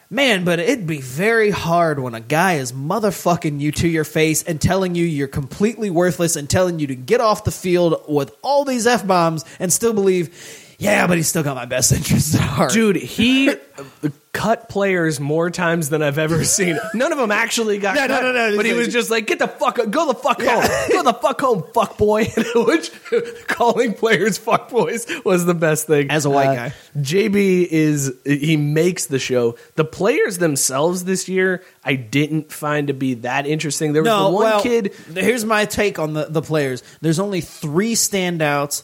man, but it'd be very hard when a guy is motherfucking you to your face and telling you you're completely worthless and telling you to get off the field with all these f bombs and still believe, yeah, but he's still got my best interests at heart, Dude, he cut players more times than I've ever seen. None of them actually got No, no, cut, no, no, but he was just like, "Get the fuck, go the fuck home, go the fuck home, fuck boy." Which calling players fuck boys was the best thing. As a white uh, guy. JB is he makes the show. The players themselves this year, I didn't find to be that interesting. There was No, the one well, kid. Here's my take on the, the players. There's only three standouts,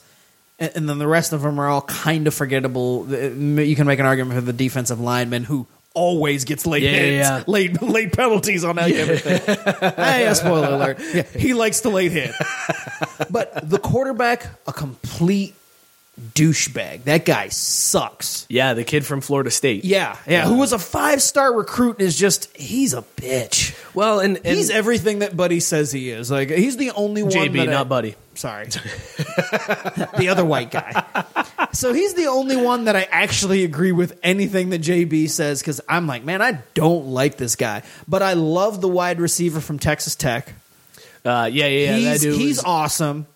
and, and then the rest of them are all kind of forgettable. You can make an argument for the defensive lineman who always gets late Yeah, hits, yeah. late late penalties on everything. hey, a spoiler alert. Yeah, he likes to late hit. But the quarterback, a complete douchebag. That guy sucks. Yeah, the kid from Florida State. Yeah, yeah. Who was a five star recruit and is just he's a bitch. Well, and, and he's everything that Buddy says he is. Like he's the only one. JB, that I- not Buddy. Sorry, the other white guy. So he's the only one that I actually agree with anything that JB says because I'm like, man, I don't like this guy, but I love the wide receiver from Texas Tech. Uh, yeah, yeah, yeah. he's that he's was- awesome.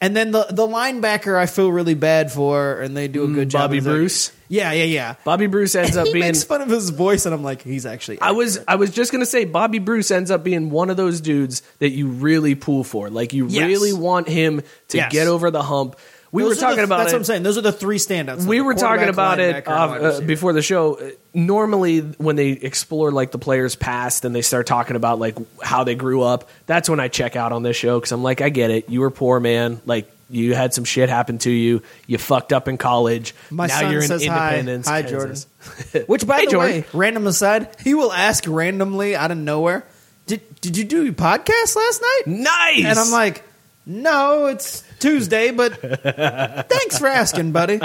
And then the the linebacker I feel really bad for, and they do a good job. Mm, Bobby like- Bruce. yeah, yeah, yeah. Bobby Bruce ends up he being makes fun of his voice, and I'm like, he's actually. I was I was just gonna say Bobby Bruce ends up being one of those dudes that you really pull for. Like you Yes. really want him to Yes. get over the hump. We Those were talking the- about That's it. what I'm saying. Those are the three standouts. we were talking about it off, uh, before the show. Uh, Normally, when they explore like the players' past and they start talking about like how they grew up, that's when I check out on this show because I'm like, I get it. You were poor, man. Like you had some shit happen to you. You fucked up in college. My now son you're in says hi. Independence. Hi, Kansas. Which, by Hey, the Jordan. way, random aside, he will ask randomly out of nowhere, "Did did you do your podcast last night?" Nice. And I'm like, "No, it's Tuesday, but thanks for asking, buddy."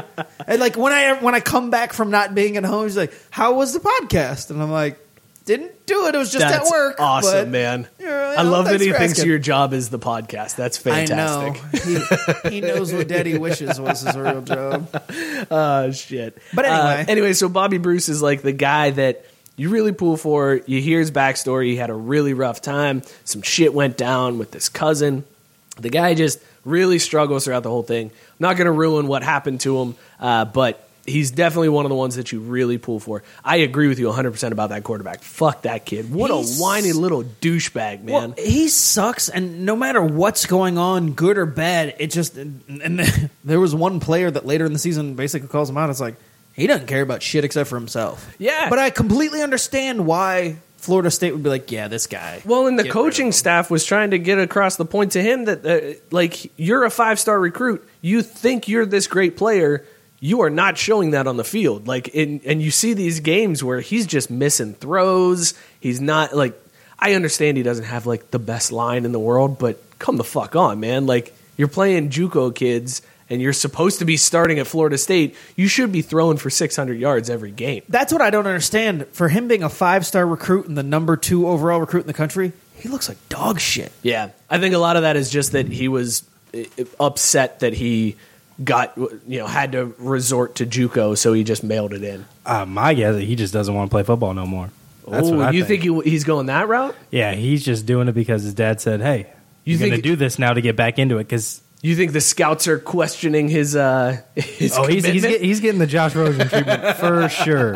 And like when I when I come back from not being at home, he's like, "How was the podcast?" And I'm like, "Didn't do it. It was just That's at work." awesome, but- man. Yeah, I love that he thinks asking. your job is the podcast. That's fantastic. I know. He, he knows what Daddy wishes was his real job. Oh shit. But anyway. Uh, anyway, so Bobby Bruce is like the guy that you really pull for. You hear his backstory. He had a really rough time. Some shit went down with this cousin. The guy just really struggles throughout the whole thing. not going to ruin what happened to him, uh, but he's definitely one of the ones that you really pull for. I agree with you 100% about that quarterback. Fuck that kid. What He's- a whiny little douchebag, man. Well, he sucks, and no matter what's going on, good or bad, it just. And there was one player that later in the season basically calls him out. It's like he doesn't care about shit except for himself. Yeah. but I completely understand why Florida State would be like, yeah, this guy. Well, and the Get coaching staff was trying to get across the point to him that, uh, like, you're a five star recruit. You think you're this great player. You are not showing that on the field. Like, in, and you see these games where he's just missing throws. He's not like. I understand he doesn't have like the best line in the world, but come the fuck on, man. Like, you're playing JUCO kids, and you're supposed to be starting at Florida State. You should be throwing for 600 yards every game. That's what I don't understand. For him being a five star recruit and the number two overall recruit in the country, he looks like dog shit. Yeah, I think a lot of that is just that he was uh, upset that he got you know had to resort to JUCO, so he just mailed it in. Uh, my guess is he just doesn't want to play football no more. That's oh, what I you think. think, he, he's going that route? Yeah, he's just doing it because his dad said, "Hey, You you're going to do this now to get back into it." Because You think the scouts are questioning his uh his oh, he's he's, get, he's getting the Josh Rosen treatment for sure,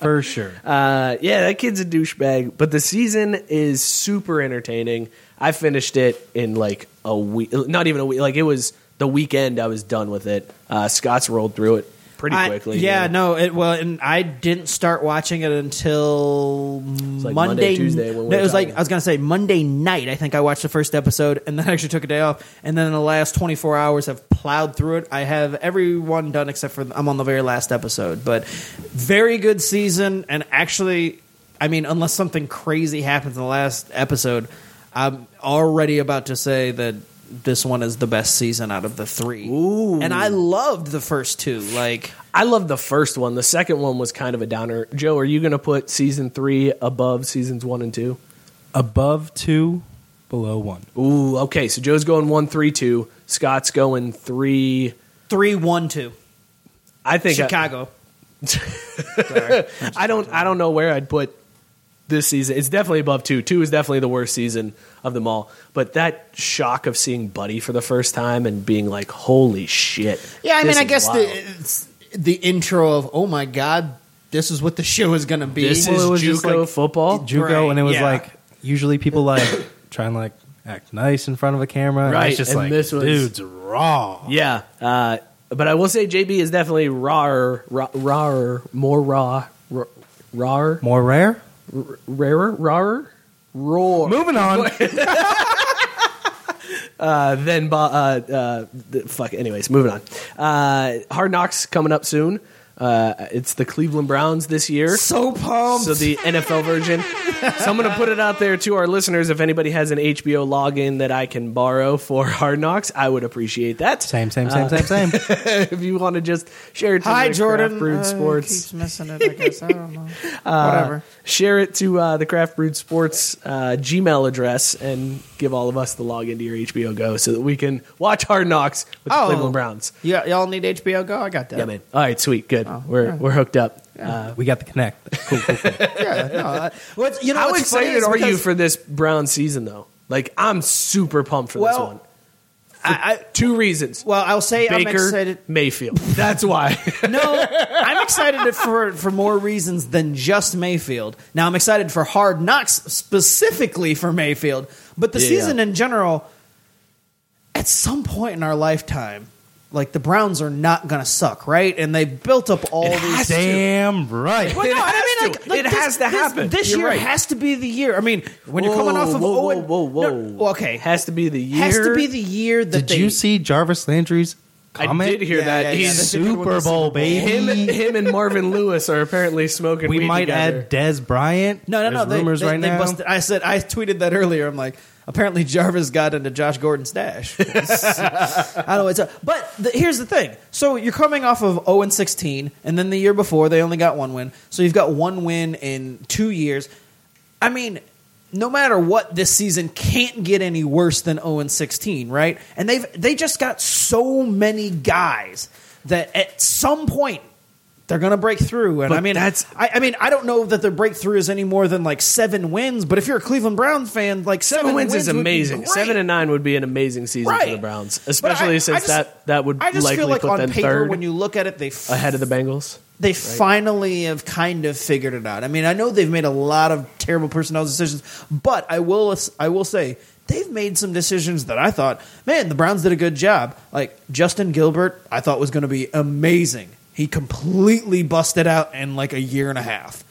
for sure. Uh, yeah, that kid's a douchebag. But the season is super entertaining. I finished it in like a week, not even a week. Like it was the weekend. I was done with it. Uh, Scott's rolled through it pretty I- quickly. yeah, no, it well, and I didn't start watching it until like Monday, Monday, Tuesday when we it was like. I was gonna say Monday night. I think I watched the first episode, and then I actually took a day off, and then in the last twenty four hours, have plowed through it. I have everyone done except for I'm on the very last episode, but very good season, and actually, I mean, unless something crazy happens in the last episode, I'm already about to say that. This one is the best season out of the three, Ooh. and I loved the first two. Like, I loved the first one. The second one was kind of a downer. Joe, are you going to put season three above seasons one and two? Above two, below one. Ooh, okay. So Joe's going one, three, two. Scott's going three. three, one, two. I think I- Chicago. I don't. I don't know where I'd put this season. It's definitely above two. Two is definitely the worst season of them all. But that shock of seeing Buddy for the first time and being like, "Holy shit!" Yeah, I mean, I guess the the intro of oh my god, this is what the show is going to be. This Well, is it was just JUCO like- football. JUCO, Right, and it was yeah. like usually people like try and like act nice in front of a camera. and Right, It's just and like this was- dudes raw. Yeah, uh, but I will say JB is definitely rawer, raw, rawer, more raw, raw, rawer, More rare. Rarer, rarer, roar. Moving on. Uh, then, Bo- uh, uh, fuck. Anyways, moving on. Uh, Hard Knocks coming up soon. Uh, it's the Cleveland Browns this year. so pumped. So the NFL version. So I'm going to put it out there to our listeners. If anybody has an HBO login that I can borrow for Hard Knocks, I would appreciate that. Same, same, same, same, same. if you want to just share it to Hi, the Jordan. Craft Brewed Uh, Sports. keeps missing it. I guess I don't know. Whatever. Share it to uh, the Craft Brewed Sports uh, Gmail address and give all of us the login to your HBO Go so that we can watch Hard Knocks with the Oh. Cleveland Browns. Yeah, y'all need HBO Go. I got that. Yeah, man. All right, sweet, good. We're we're hooked up. Uh, we got the connect. Cool, cool, cool. Yeah, no, I, what's, you know, how what's excited is are you for this Brown season, though? Like, I'm super pumped for this Well, one. I, I, Two reasons. well, I'll say I'm Baker excited. Mayfield. That's why. No, I'm excited for for more reasons than just Mayfield. Now I'm excited for Hard Knocks specifically for Mayfield, but the Yeah. season in general. At some point in our lifetime, like the Browns are not going to suck, right? And they built up all these. Damn right. Well, It no, I has mean, like, like It this- has to this- happen. This, You're year right. has to be the year. I mean, when you're coming off of whoa, Owen, whoa, whoa, no, whoa. well, okay, Has to be the year. has to be the year that Did they. you see Jarvis Landry's comment? I did hear Yeah, that. yeah, yeah, He's that's a good one, Super Bowl, Super Bowl. him, baby. him and Marvin Lewis are apparently smoking. we weed might together. add Dez Bryant. No, no, no. There's They, rumors they, right they now. busted. I said I tweeted that earlier. I'm like, apparently Jarvis got into Josh Gordon's stash. I don't know. It's a, but the, here's the thing. So you're coming off of 0 and 16, and then the year before they only got one win. So you've got one win in two years. I mean, no matter what, this season can't get any worse than 0 and 16, right? And they've they just got so many guys that at some point they're going to break through. And But I mean, that's- I, I mean, I don't know that their breakthrough is any more than like seven wins. But if you're a Cleveland Browns fan, like seven, Seven wins is amazing. Seven and nine would be an amazing season for the Browns, I- especially I since just- that that would I just likely feel like put on them paper, third when you look at it, they f- ahead of the Bengals. they finally have kind of figured it out. I mean, I know they've made a lot of terrible personnel decisions, but I will I will say they've made some decisions that I thought, man, the Browns did a good job. Like Justin Gilbert, I thought was going to be amazing. He completely busted out in like a year and a half.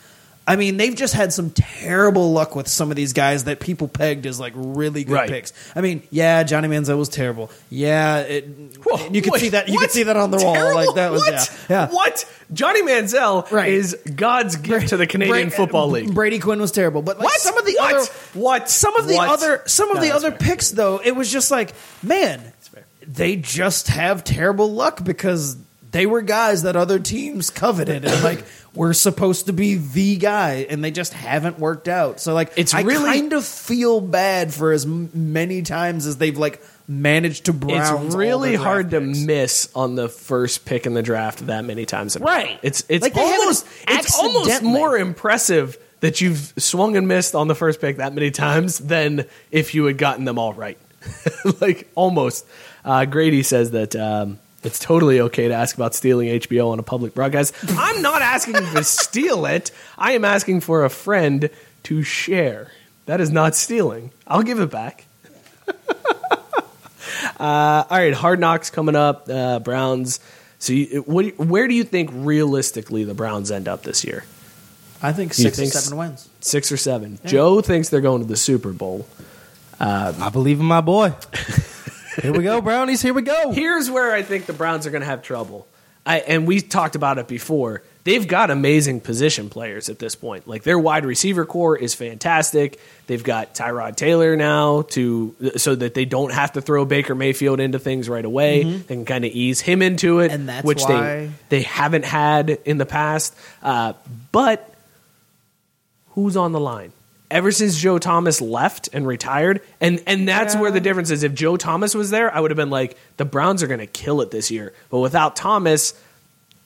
I mean, they've just had some terrible luck with some of these guys that people pegged as like really good Right. picks. I mean, yeah, Johnny Manziel was terrible. Yeah, it, Whoa, you could wait, see that. You what? could see that on the wall. Terrible? Like that was what? yeah, yeah. What? Johnny Manziel Right. is God's gift to the Canadian Bra- Football League. Brady Quinn was terrible, but like What? some of the What? other What? some of the What? other some of No, the that's other fair. picks though, it was just like, man, they just have terrible luck because they were guys that other teams coveted and like were supposed to be the guy and they just haven't worked out. So like It's I really- kind of feel bad for as m- many times as they've like managed to Browns It's really hard to miss on the first pick in the draft that many times. Right. It's it's Like, almost it's almost more impressive that you've swung and missed on the first pick that many times than if you had gotten them all right. like almost. Uh, Grady says that. Um, it's totally okay to ask about stealing HBO on a public broadcast. I'm not asking to steal it. I am asking for a friend to share. That is not stealing. I'll give it back. Uh, all right, Hard Knocks coming up. Uh, Browns So, you, what, where do you think realistically the Browns end up this year? I think six think or seven wins. Six or seven. Joe thinks they're going to the Super Bowl. I believe in my boy. here we go, Brownies. Here we go. Here's where I think the Browns are going to have trouble. I, and we talked about it before. They've got amazing position players at this point. Like their wide receiver corps is fantastic. They've got Tyrod Taylor now to so that they don't have to throw Baker Mayfield into things right away. They can kind of ease him into it, And that's which why- they they haven't had in the past. Uh, but who's on the line? Ever since Joe Thomas left and retired, and and that's where the difference is. If Joe Thomas was there, I would have been like, the Browns are going to kill it this year. But without Thomas,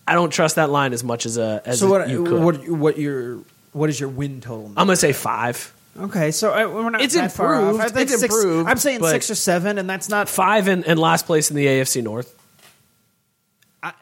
I don't trust that line as much as a as So what? you could. What? What your? What is your win total? I'm gonna say five. Okay, so uh, we're not It's that far off. improved. I think It's six, improved, I'm saying six or seven, and that's not. Five and, and last place in the AFC North. Well,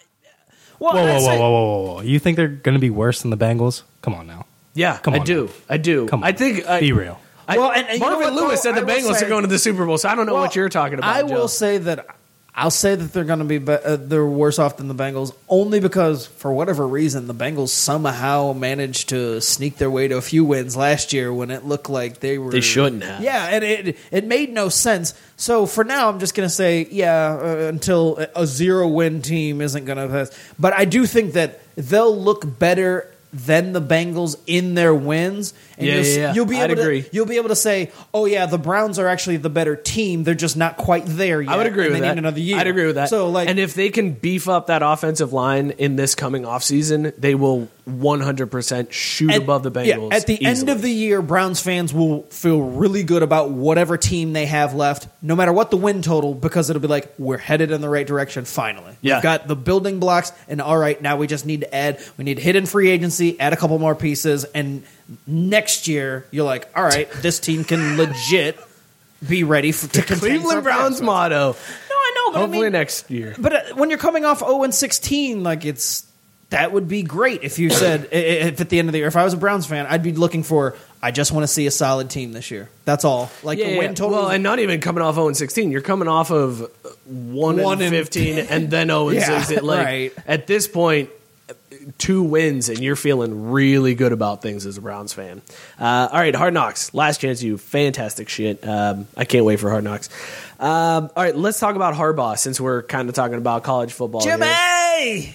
Whoa, whoa, whoa, say- whoa, whoa, whoa, whoa! You think they're going to be worse than the Bengals? Come on now. Yeah, Come on, I do. now. I do. Come on. I think. I, Be real. I, Well, and- and you know Marvin what, Lewis though? said the I will Bengals say- are going to the Super Bowl, so I don't know Well, what you're talking about. I Joe. will say that I'll say that they're going to be, be uh, they're worse off than the Bengals only because for whatever reason the Bengals somehow managed to sneak their way to a few wins last year when it looked like they were They shouldn't have. Yeah, and it it made no sense. So for now, I'm just going to say yeah uh, until a zero win team isn't going to pass. But I do think that they'll look better than the Bengals in their wins. And Yeah, you'll, yeah, yeah. you'll be I'd able agree. to you'll be able to say, "Oh yeah, the Browns are actually the better team. They're just not quite there yet." I would agree and with they that. Need another year. I'd agree with that. So like, and if they can beef up that offensive line in this coming offseason, they will 100% shoot at- above the Bengals. yeah, Bengals. at the end of the year, Browns fans will feel really good about whatever team they have left, no matter what the win total, because it'll be like we're headed in the right direction. Finally, Yeah. we've got the building blocks, and all right, now we just need to add. We need to hit in free agency, add a couple more pieces, and next year you're like, all right, this team can legit be ready for to contend Cleveland Browns motto. No, I know, but Hopefully I mean, next year. But uh, when you're coming off 0 and 16, like it's that would be great if you said if at the end of the year, if I was a Browns fan, I'd be looking for. I just want to see a solid team this year. That's all. Like yeah, the yeah. win total. Well, and not even coming off 0 and 16. You're coming off of 1, One and and- 15 and then 0 and Yeah, 16. Like, right. At this point, two wins and you're feeling really good about things as a Browns fan. Uh, all right, Hard Knocks. Last chance, you fantastic shit. Um, I can't wait for Hard Knocks. Um, all right, let's talk about Harbaugh since we're kind of talking about college football. here.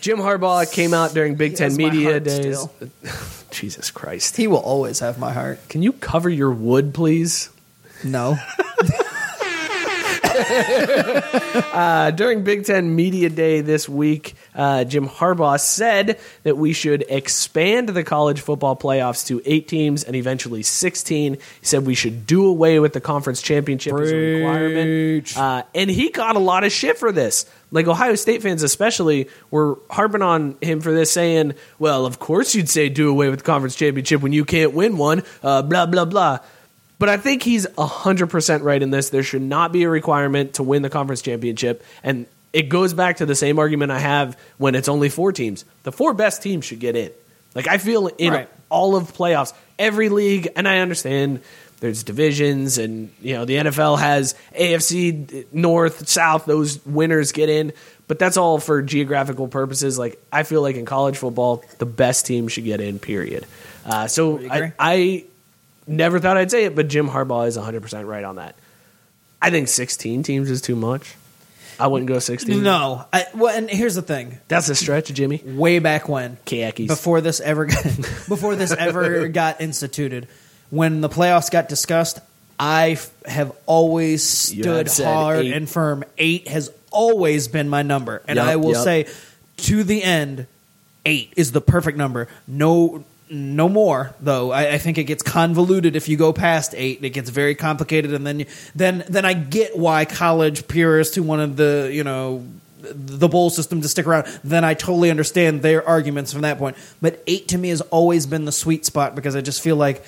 Jim Harbaugh came out during Big Ten Media Days. Jesus Christ. he will always have my heart. Can you cover your wood, please? No, Uh, during Big Ten Media Day this week, uh, Jim Harbaugh said that we should expand the college football playoffs to eight teams and eventually 16. He said we should do away with the conference championship as a requirement. Uh, and he got a lot of shit for this. Like Ohio State fans, especially, were harping on him for this, saying, well, of course you'd say do away with the conference championship when you can't win one, uh, blah, blah, blah. But I think he's 100% right in this. There should not be a requirement to win the conference championship. And it goes back to the same argument I have when it's only four teams. The four best teams should get in. Like, I feel in Right. all of playoffs, every league, and I understand there's divisions and, you know, the NFL has AFC, North, South, those winners get in. But that's all for geographical purposes. Like, I feel like in college football, the best team should get in, period. Uh, so. I, I never thought I'd say it, but Jim Harbaugh is 100% right on that. I think 16 teams is too much. I wouldn't go 16. no. I, well, and here's the thing. That's a stretch, Jimmy. way back when Khakis. before this ever got, before this ever got instituted when the playoffs got discussed i f- have always stood hard eight. and firm eight has always been my number and Yup, i will yup. say to the end eight is the perfect number no no more though I, I think it gets convoluted if you go past eight it gets very complicated and then you, then then i get why college purists who wanted the you know the bowl system to stick around, then I totally understand their arguments from that point. But eight to me has always been the sweet spot because I just feel like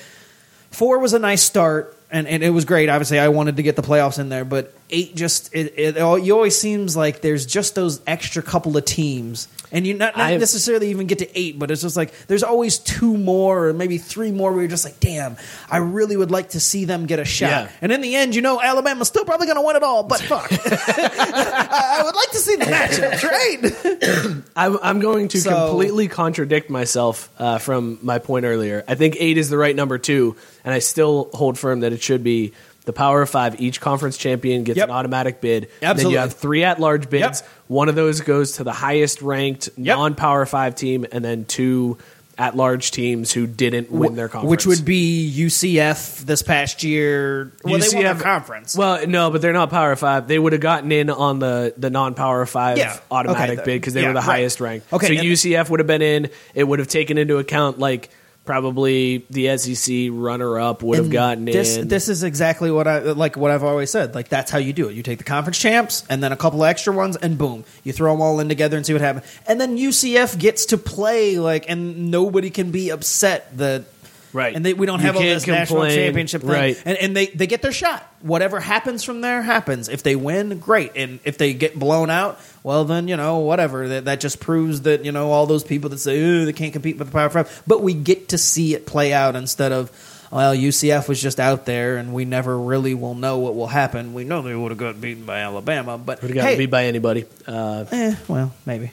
four was a nice start and, and it was great. Obviously, I wanted to get the playoffs in there, but eight just it, it you always seems like there's just those extra couple of teams and you not, not I've- necessarily even get to eight but it's just like there's always two more or maybe three more where you're just like damn i really would like to see them get a shot Yeah. and in the end you know alabama's still probably going to win it all but fuck I, I would like to see the matchups right I'm, I'm going to So- completely contradict myself uh, from my point earlier. I think eight is the right number two, and I still hold firm that it should be the Power of Five. Each conference champion gets Yep. an automatic bid. Absolutely. Then you have three at-large bids. Yep. One of those goes to the highest-ranked Yep. non-Power Five team, and then two at-large teams who didn't win their conference. which would be ucf this past year well they won their conference Well, no, but they're not Power Five. They would have gotten in on the the non Power Five Yeah. automatic Okay, bid because they yeah, were the right. highest ranked. Okay, so UCF would have been in. It would have taken into account like probably the SEC runner up would have gotten this, in. This is exactly what I like. What I've always said. Like that's how you do it. You take the conference champs and then a couple of extra ones, and boom, you throw them all in together and see what happens. And then UCF gets to play like, and nobody can be upset that. Right. and they, we don't You have all can't this national championship thing, Right. and, and they, they get their shot. Whatever happens from there happens. If they win, great, and if they get blown out, well then you know whatever. That that just proves that you know all those people that say oh, they can't compete with the Power Five, but we get to see it play out instead of well UCF was just out there and we never really will know what will happen. We know they would have got beaten by Alabama, but would have gotten hey, beat by anybody. Uh, eh, well maybe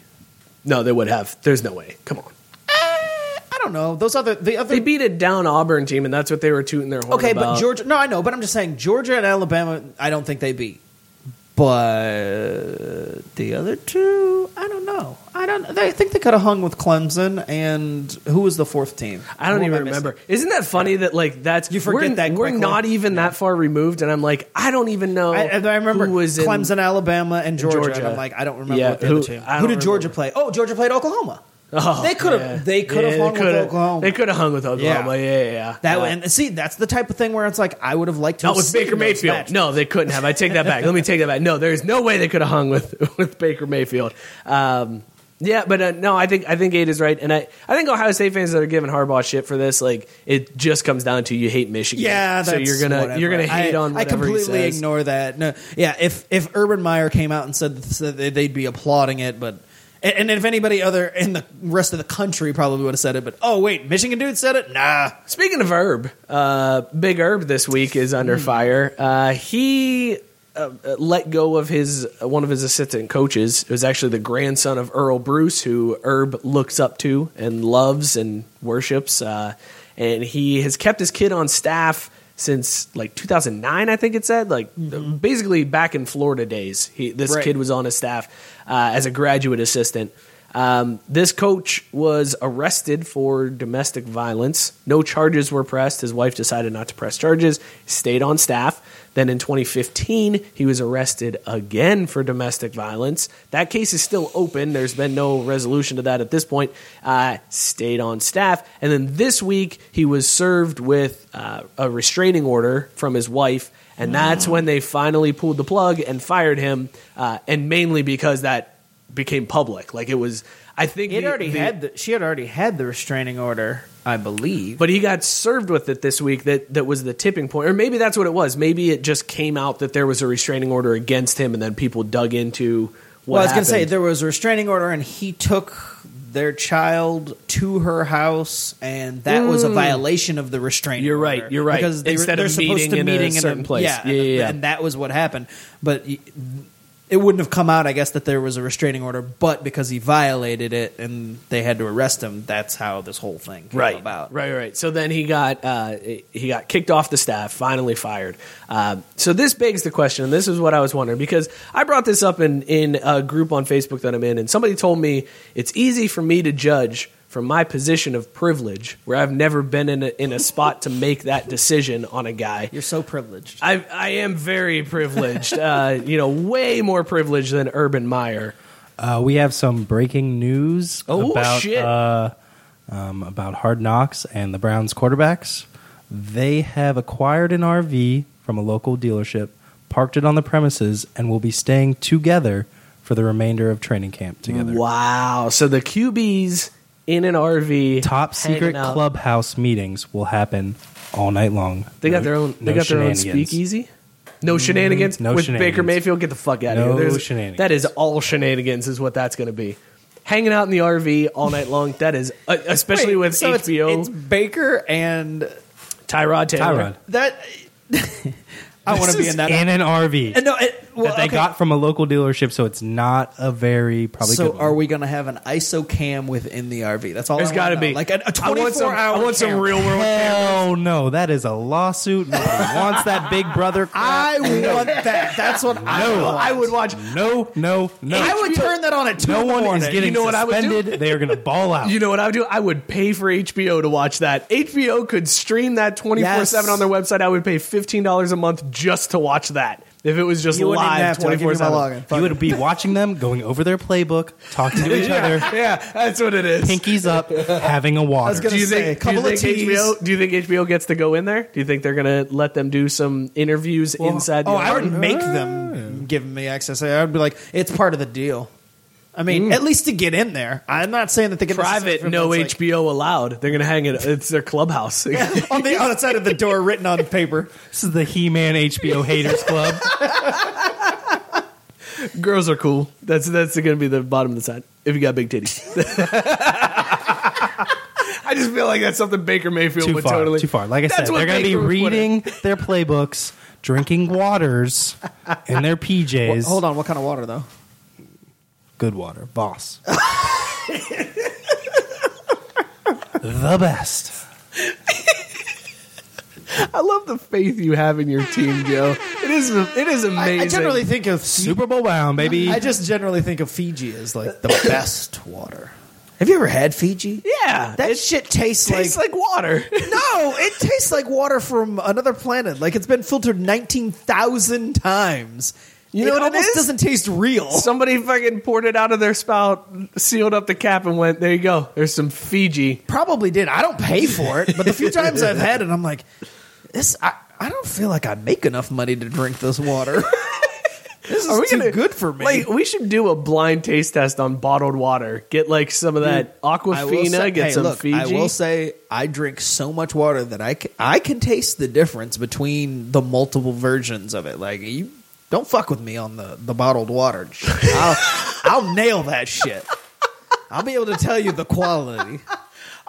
no, they would have. There's no way. Come on. I don't know those other the other They beat a down Auburn team, and that's what they were tooting their horn Okay, about. but Georgia. No, I know, but I'm just saying Georgia and Alabama. I don't think they beat. But uh, the other two, I don't know. I don't. They, I think they could have hung with Clemson and who was the fourth team? I don't Who am even missing? remember. Isn't that funny that like that's You forget we're, that we're quickly. not even that far removed, and I'm like I don't even know. I, I remember who was in- Clemson, Alabama, and Georgia. Georgia. And I'm like, I don't remember Yeah, what the who- other two. I Who don't did Georgia remember. play? Oh, Georgia played Oklahoma. Oh, they could have. yeah. They could have Yeah, hung with Oklahoma. They could have hung with Oklahoma. Yeah, yeah, yeah. That Uh, and see, that's the type of thing where it's like I would have liked to. not have with seen Baker Mayfield. matches. No, they couldn't have. I take that back. Let me take that back. No, there's no way they could have hung with with Baker Mayfield. Um, yeah, but uh, no, I think I think eight is right, and I, I think Ohio State fans that are giving Harbaugh shit for this, like it just comes down to you hate Michigan. Yeah, so you're gonna whatever. you're gonna hate I, on. I completely says. ignore that. No, yeah. If if Urban Meyer came out and said, they'd be applauding it, but and, and if anybody other in the rest of the country probably would have said it, but oh wait, Michigan dude said it. Nah, Speaking of Herb, uh, Big Herb this week is under fire. Uh, he uh, let go of his uh, one of his assistant coaches. It was actually the grandson of Earle Bruce, who Herb looks up to and loves and worships. Uh, and he has kept his kid on staff since like 2009, I think it said. Like basically back in Florida days, he, this Right. kid was on his staff uh, as a graduate assistant. Um, this coach was arrested for domestic violence. No charges were pressed. His wife decided not to press charges. Stayed on staff. Then in 2015, he was arrested again for domestic violence. That case is still open. There's been no resolution to that at this point. Uh, stayed on staff. And then this week, he was served with uh, a restraining order from his wife. And that's when they finally pulled the plug and fired him. Uh, and mainly because that became public. Like it was, I think had the- already the- had. The, she had already had the restraining order, I believe. but he got served with it this week. That that was the tipping point, or maybe that's what it was. Maybe it just came out that there was a restraining order against him, and then people dug into. What well, I was going to say there was a restraining order, and he took their child to her house, and that was a Mm. violation of the restraining. You're right, order. you're right. Because they, of supposed meeting to in a meeting certain place. Yeah, Yeah, and, yeah, and that was what happened. But it wouldn't have come out, I guess, that there was a restraining order, but because he violated it and they had to arrest him, that's how this whole thing came right about. Right, right. So then he got uh, he got kicked off the staff, finally fired. Uh, so this begs the question, and this is what I was wondering because I brought this up in in a group on Facebook that I'm in, and somebody told me it's easy for me to judge from my position of privilege, where I've never been in a, in a spot to make that decision on a guy. You're so privileged. I I am very privileged, uh, you know, way more privileged than Urban Meyer. Uh, we have some breaking news Oh, about shit. Uh, um, about Hard Knocks and the Browns quarterbacks. They have acquired an RV from a local dealership, parked it on the premises, and will be staying together for the remainder of training camp together. Wow! So the QBs in an RV, Top secret out. clubhouse meetings will happen all night long. They got their own. They no got their own shenanigans. speakeasy. No shenanigans no with shenanigans. Baker Mayfield. Get the fuck out No of here. There's- shenanigans. That is all shenanigans. Is what that's going to be. Hanging out in the RV all night long. That is, uh, especially Wait, with so it's- HBO. It's, Baker and Tyrod Taylor. Tyrod. that. I want to be in that. in an RV And no, it, well, that they okay. got from a local dealership, so it's not a very probably. So, are we going to have an ISO cam within the RV? That's all. There's I got to be like a, a I want 24 some, hour. I want some real world. Hell no, that is a lawsuit. Nobody wants that Big Brother. Crap. I want that. That's what I No. I would watch. No, no, no. I would turn that on at two no one morning. is getting You know what I would do? suspended. They are going to ball out. You know what I would do? I would pay for HBO to watch that. HBO could stream that 24 7 Yes. on their website. I would pay $15 a month just to watch that. If it was just You wouldn't even live have to. I'll give you 24 my 7. login. you would be watching them, going over their playbook, talking to each other, Yeah, that's what it is. pinkies up, having a water. was gonna do you say, think, a couple do you of think teas. HBO do you think HBO gets to go in there? Do you think they're going to let them do some interviews inside the Oh, I would apartment? make them oh, give me access. I would be like, it's part of the deal. I mean, mm. at least to get in there. I'm not saying that they can private no HBO allowed. They're going to hang it it's their clubhouse. on the outside of the door, written on paper. This is the He-Man HBO Haters Club. Girls are cool. That's that's going to be the bottom of the side if you got big titties. I just feel like that's something Baker Mayfield too would far, totally. too far. Like I That's said, what they're going to be Baker would put in. reading their playbooks, drinking waters in their PJs. Hold on, what kind of water though? Good water, boss. the best. I love the faith you have in your team, Joe. It is it is amazing. I generally think of Super Bowl bound, baby. I just generally think of Fiji as like the best water. Have you ever had Fiji? yeah, That it shit tastes, tastes like, water. no, it tastes like water from another planet. Like it's been filtered nineteen thousand times. You know it what it almost is? doesn't taste real. Somebody fucking poured it out of their spout, sealed up the cap, and went, "There you go. There's some Fiji." Probably did. I don't pay for it, but the few times I've had it, I'm like, this. I, I don't feel like I make enough money to drink this water. this is Are we too gonna- good for me. Like, we should do a blind taste test on bottled water. Get like some of that will Aquafina. say- get hey, some look, Fiji. I will say I drink so much water that I can, I can taste the difference between the multiple versions of it. Like you don't fuck with me on the, the bottled water. I'll, I'll nail that shit. I'll be able to tell you the quality.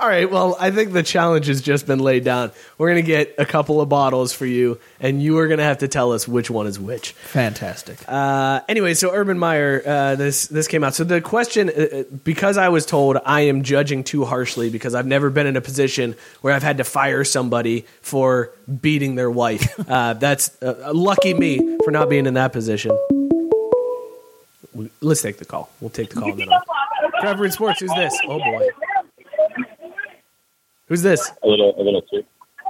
All right. Well, I think the challenge has just been laid down. We're gonna get a couple of bottles for you, and you are gonna have to tell us which one is which. Fantastic. Uh, anyway, so Urban Meyer, uh, this this came out. So the question, uh, uh, because I was told I am judging too harshly because I've never been in a position where I've had to fire somebody for beating their wife. Uh, that's uh, lucky me for not being in that position. Let's take the call. We'll take the call. And then Trevor in Sports. Who's this? Oh boy. Who's this? A little, a little too.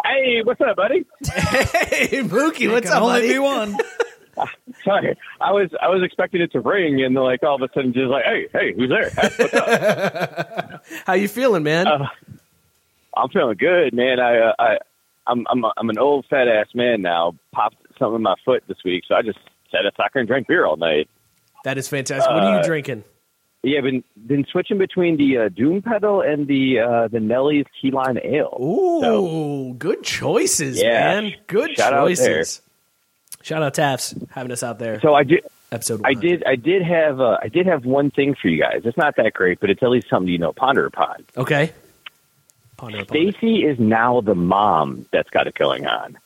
Hey, what's up, buddy? Hey, Mookie. What's up, only buddy? be one. Sorry, I was, I was expecting it to ring, and then like all of a sudden, just like, hey, hey, who's there? Hey, what's up? How you feeling, man? Uh, I'm feeling good, man. I, uh, I, I'm, I'm, a, I'm an old fat ass man now. Popped something in my foot this week, so I just sat at soccer and drank beer all night. that is fantastic. What are you uh, drinking? Yeah, been been switching between the uh, Doom Pedal and the uh, the Nellie's Key Lime Ale. Ooh, good choices, Yeah. man. Good Shout out choices. Shout out Taps having us out there. So I did. Episode. I did. I did have. Uh, I did have one thing for you guys. It's not that great, but it's at least something you know. Ponder upon. Okay. Ponder upon. Stacy is now the mom that's got it going on.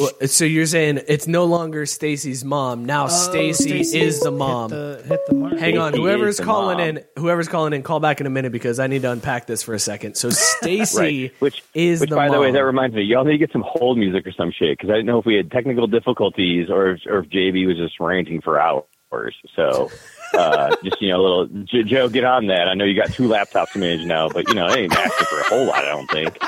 Well, So you're saying it's no longer Stacy's mom. Now oh, Stacy Stacey is the hit mom. the- hit the mark. Hang on, Stacey whoever's the calling mom. in, whoever's calling in, call back in a minute because I need to unpack this for a second. So Stacy Right. Which is which, the by mom. the way, that reminds me. Y'all need to get some hold music or some shit because I didn't know if we had technical difficulties or if, or if JB was just ranting for hours. So. Uh, just you know, a little J- Joe, get on that. I know you got two laptops to manage now, but you know, it ain't asking for a whole lot. I don't think.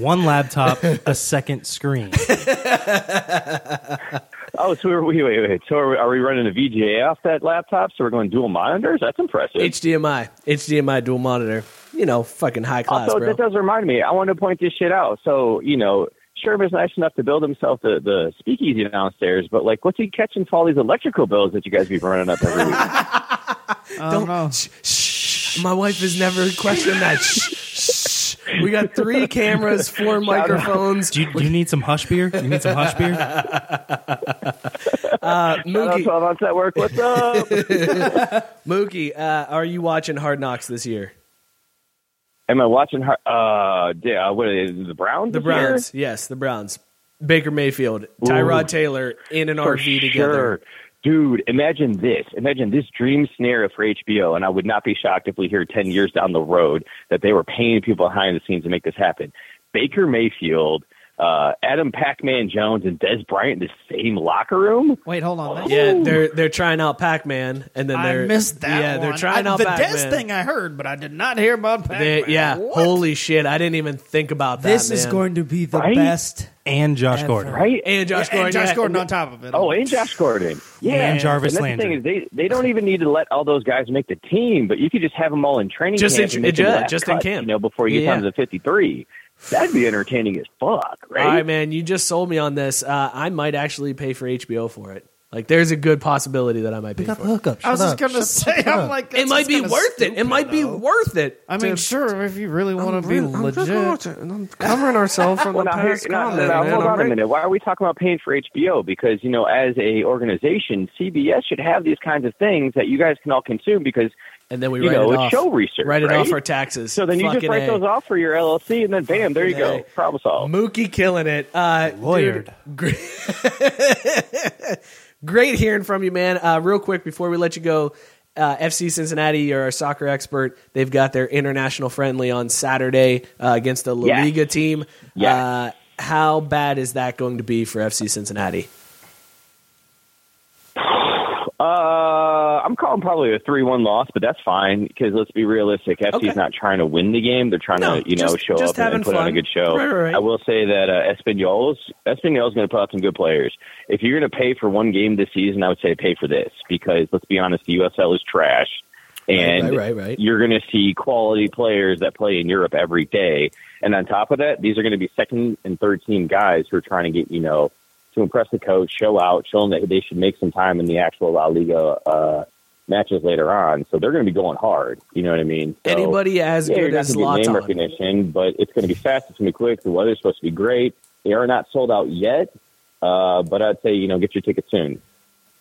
One laptop, a second screen. Oh, so we're, wait, wait, wait. So are we, are we running a VGA off that laptop? So we're going dual monitors? That's impressive. HDMI, HDMI dual monitor. You know, fucking high class, also, bro. that does remind me. I want to point this shit out. So, you know, Sherm is nice enough to build himself the, the speakeasy downstairs, but like, what's he catching for all these electrical bills that you guys be running up every week? Don't know. Shh, shh. My wife has never questioned that. Shh, shh. We got three cameras, four microphones. Do you, do you need some hush beer? You need some hush beer? Uh, Mookie, 12 ounce network. What's up? Mookie, uh, are you watching Hard Knocks this year? Am I watching? Har- Uh, yeah, what are they, the Browns? The year? Browns, yes, the Browns. Baker Mayfield, Tyrod Taylor in an RV sure. together. Dude, imagine this. Imagine this dream scenario for HBO, and I would not be shocked if we hear 10 years down the road that they were paying people behind the scenes to make this happen. Baker Mayfield, uh, Adam Pac-Man Jones, and Dez Bryant in the same locker room? Wait, hold on. That- Yeah, they're they're trying out Pac Man, and then I they're missed that. Yeah, they're trying I- out the Pac Des Man. thing. I heard, but I did not hear about Pac-Man. They- yeah, What? holy shit! I didn't even think about that. This is going to be the Right? best. And Josh Ever. Gordon. Right? and Josh Yeah, Gordon. and Josh yeah. Gordon on top of it. Oh, and Josh Gordon. Yeah. And Jarvis that's Landry. the thing is they, they don't even need to let all those guys make the team, but you could just have them all in training Just camp in- and make them yeah, last just in camp. you know, before you get Yeah. down to the 53. That'd be entertaining as fuck, right? All right, man, you just sold me on this. Uh, I might actually pay for HBO for it. Like, there's a good possibility that I might pay Got for the it. hookup. I was Shut just gonna Shut- say, I'm like, It might be kinda worth it. It might be though. worth it. I mean, to- sure, if you really want to be legit. I'm covering ourselves from Well, the now, past now, comment, now, man. hold I'm on a minute. Why are we talking about paying for HBO? Because you know, as a organization, CBS should have these kinds of things that you guys can all consume because And then we you write know it off. show research. Write it right? off our taxes. So then you just write A. those off for your LLC, and then bam, there you go, A. problem solved. Mookie killing it. Uh, Lawyered. dude, great, hearing from you, man. Uh, real quick before we let you go, uh, FC Cincinnati, you're our soccer expert. They've got their international friendly on Saturday uh, against the La. Liga team. Yes. Uh, how bad is that going to be for FC Cincinnati? Uh, I'm calling probably a three-one loss, but that's fine because let's be realistic. FC's Okay. not trying to win the game; they're trying No, to, you know, show up and, put on a good show. Right, right, right. I will say that uh, Espanyol's Espanyol's going to put out some good players. If you're going to pay for one game this season, I would say pay for this because let's be honest, the USL is trash, and Right, right, right. you're going to see quality players that play in Europe every day. And on top of that, these are going to be second and third team guys who are trying to get you know to impress the coach, show out, show them that they should make some time in the actual La Liga uh, matches later on. So they're going to be going hard. You know what I mean? So, Anybody as yeah, you're good not as going get name recognition, but it's going to be fast. It's going to be quick. The weather's supposed to be great. They are not sold out yet, uh, but I'd say you know get your ticket soon.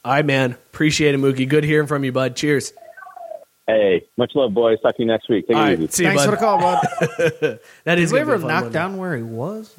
All right, man. Appreciate it, Mookie. Good hearing from you, bud. Cheers. Hey, much love, boys. Talk to you next week. Take All it right, easy. see you, Thanks bud. for the call, bud. That Did is we ever a knock down where he was?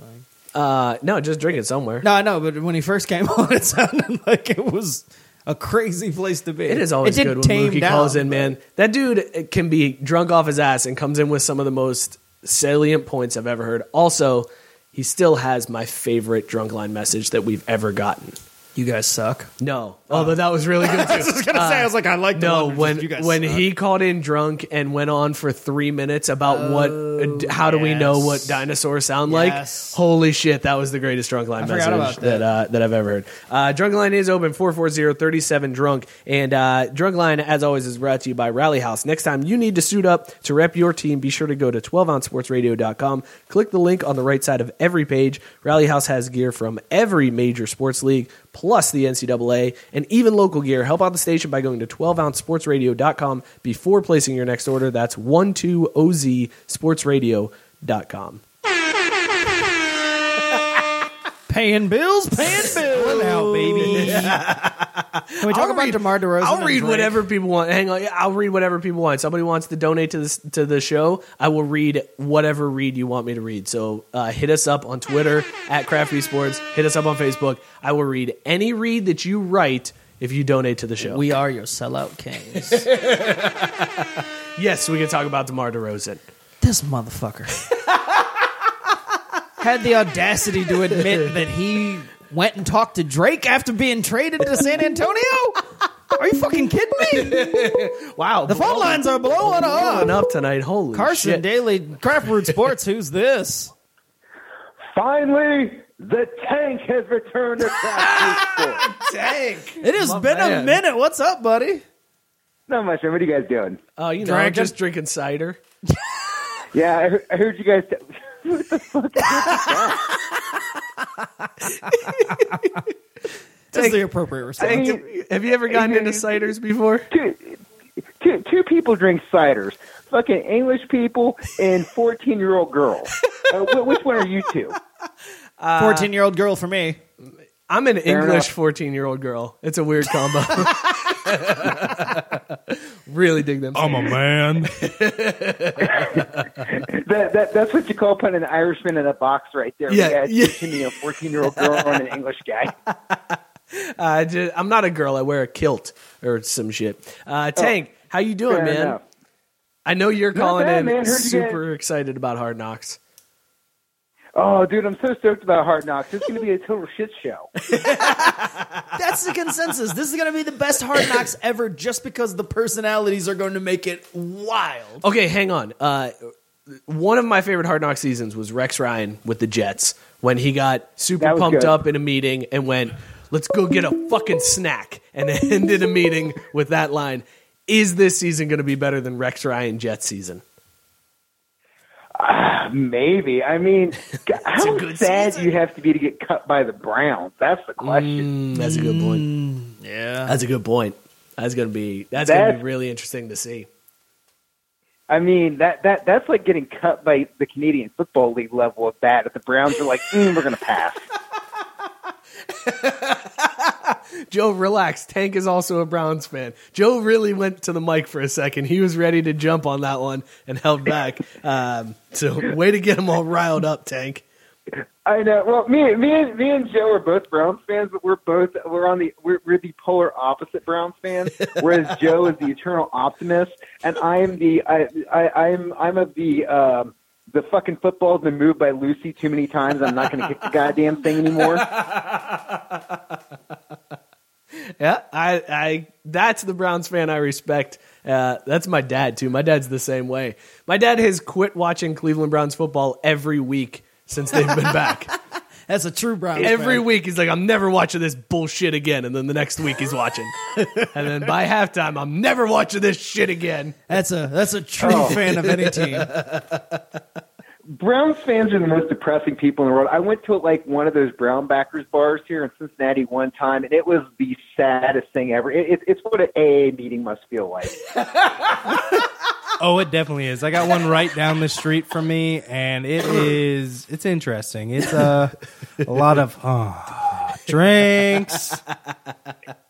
Uh, no, just drinking somewhere. No, I know, but when he first came on, it sounded like it was a crazy place to be. It is always it did good when tame Mookie down, calls in, man. That dude can be drunk off his ass and comes in with some of the most salient points I've ever heard. Also, he still has my favorite drunk line message that we've ever gotten. You guys suck. No, although that was really good too. I was just gonna say, I was like, I like the no one where when you guys when suck. he called in drunk and went on for three minutes about what uh, d- how do we know what yes. dinosaurs sound Yes. like? Holy shit, that was the greatest drunk line I forgot message about that that. uh, that I've ever heard. Uh, drunk line is open 440-37 drunk and uh, drunk line as always is brought to you by Rally House. Next time you need to suit up to rep your team, be sure to go to 12ouncesportsradio.com. Click the link on the right side of every page. Rally House has gear from every major sports league plus the NCAA and even local gear. Help out the station by going to 12ouncesportsradio.com before placing your next order. That's 12ozsportsradio.com. Paying bills, paying bills now, baby. Can we talk I'll about read- DeMar DeRozan? I'll and read Drake? whatever people want. Hang on, I'll read whatever people want. Somebody wants to donate to this to the show. I will read whatever read you want me to read. So uh, hit us up on Twitter at Crafty Sports. Hit us up on Facebook. I will read any read that you write if you donate to the show. We are your sellout kings. yes, we can talk about Demar Derozan. this motherfucker had the audacity to admit that he went and talked to Drake after being traded to San Antonio. Are you fucking kidding me? Wow, The phone lines are blowing blowing up. up tonight. Holy Carson shit. Daly, Craft Brewed Sports. Who's this? Finally, the tank has returned to Craft Brewed Sports. Tank. It has My been a minute. What's up, buddy? Not much. man. What are you guys doing? Oh, you know, Drinking. just drinking cider. Yeah, I heard, I heard you guys. T- what the fuck? That's the appropriate response. I mean, Have you ever gotten into ciders before? dude, two two people drink ciders. Fucking English people and fourteen year old girls. Uh, which one are you two? Fourteen year old girl for me. I'm an Fair English enough. 14 year old girl. It's a weird combo. really dig them. I'm a man. That, that that's what you call putting an Irishman in a box right there. Yeah, yeah. yeah. Me, a fourteen year old girl and an English guy. Uh, ju- I'm not a girl. I wear a kilt or some shit. Uh, Tank, how you doing, Oh, man? enough. I know you're Not calling bad, in man. Heard you super excited about Hard Knocks. Oh, dude, I'm so stoked about Hard Knocks. It's going to be a total shit show. That's the consensus. This is going to be the best Hard Knocks ever, just because the personalities are going to make it wild. Okay, hang on. Uh, one of my favorite Hard Knock seasons was Rex Ryan with the Jets when he got super pumped good. up in a meeting and went, "Let's go get a fucking snack," and ended a meeting with that line. Is this season going to be better than Rex Ryan Jets season? Maybe. I mean, how good sad season. you have to be to get cut by the Browns? That's the question. Mm, that's a good point. Yeah. That's a good point. That's gonna be that's, gonna be really interesting to see. I mean, that, that that's like getting cut by the Canadian Football League level of bad. If the Browns are like, mm, we're going to pass. Joe, relax. Tank is also a Browns fan. Joe really went to the mic for a second. He was ready to jump on that one and held back. Um, so, way to get him all riled up, Tank. I know. Well, me, me, and me and Joe are both Browns fans, but we're both we're on the we're, we're the polar opposite Browns fans. Whereas Joe is the eternal optimist, and I am the I, I I'm I'm of the um, the fucking football's been moved by Lucy too many times. I'm not going to kick the goddamn thing anymore. Yeah, I, I, that's the Browns fan I respect. Uh, that's my dad too. My dad's the same way. My dad has quit watching Cleveland Browns football every week since they've been back. That's a true Browns fan. Every fan. week he's like, I'm never watching this bullshit again. And then the next week he's watching. and then by halftime, I'm never watching this shit again. That's a that's a true Oh. fan of any team. Browns fans are the most depressing people in the world. I went to like one of those Brown backers bars here in Cincinnati one time, and it was the saddest thing ever. It, it, it's what an AA meeting must feel like. Oh, it definitely is. I got one right down the street from me, and it is. It's interesting. It's uh, a lot of uh, drinks.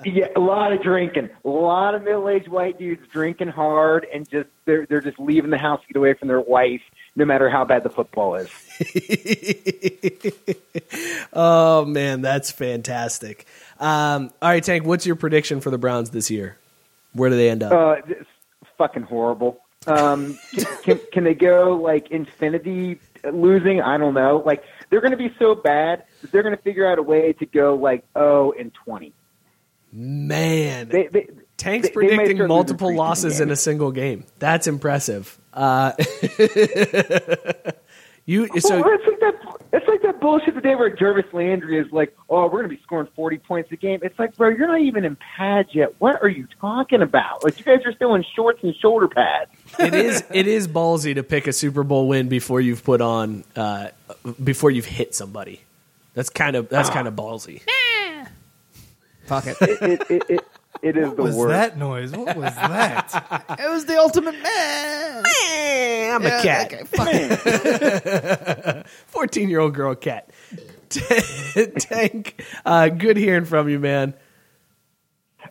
Yeah, a lot of drinking. A lot of middle-aged white dudes drinking hard, and just they're they're just leaving the house to get away from their wife, no matter how bad the football is. Oh, man, that's fantastic. Um, all right, Tank, what's your prediction for the Browns this year? Where do they end up? Uh, it's fucking horrible. Um, can, can, can they go like infinity losing? I don't know. Like they're going to be so bad that they're going to figure out a way to go like oh and twenty. Man, They, they, Tank's they- predicting multiple losses in a single game. That's impressive. Uh, you so well, it's like that. It's like that bullshit the day where Jarvis Landry is like, "Oh, we're going to be scoring forty points a game." It's like, bro, you're not even in pads yet. What are you talking about? Like, you guys are still in shorts and shoulder pads. it is it is ballsy to pick a Super Bowl win before you've put on uh, before you've hit somebody. That's kind of that's kind of ballsy. Fuck it. It, it, it, it, it is What the was worst. that noise? What was that? It was the ultimate man. I'm a cat. okay, fuck. Fourteen year old girl cat. Tank, uh, good hearing from you, man.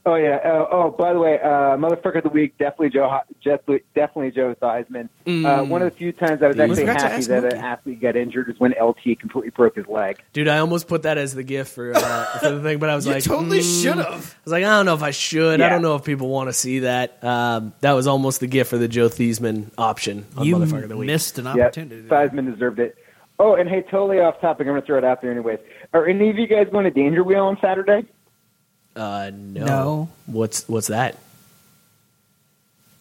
Oh yeah. Uh, oh, by the way, uh, motherfucker of the week, definitely Joe. Ho- Definitely, definitely Joe Theismann. Uh, one of the few times I was Mm. Actually forgot happy that Mookie. an athlete got injured is when LT completely broke his leg. Dude, I almost put that as the gift for uh, for the thing, but I was You like, totally mm. should have. I was like, I don't know if I should. I don't know if people want to see that. Um, that was almost the gift for the Joe Theismann option on You Motherfucker of the Week. missed an opportunity. there. Theismann deserved it. Oh, and hey, totally off topic. I'm going to throw it out there anyways. Are any of you guys going to Danger Wheel on Saturday? Uh, no. No. What's what's that?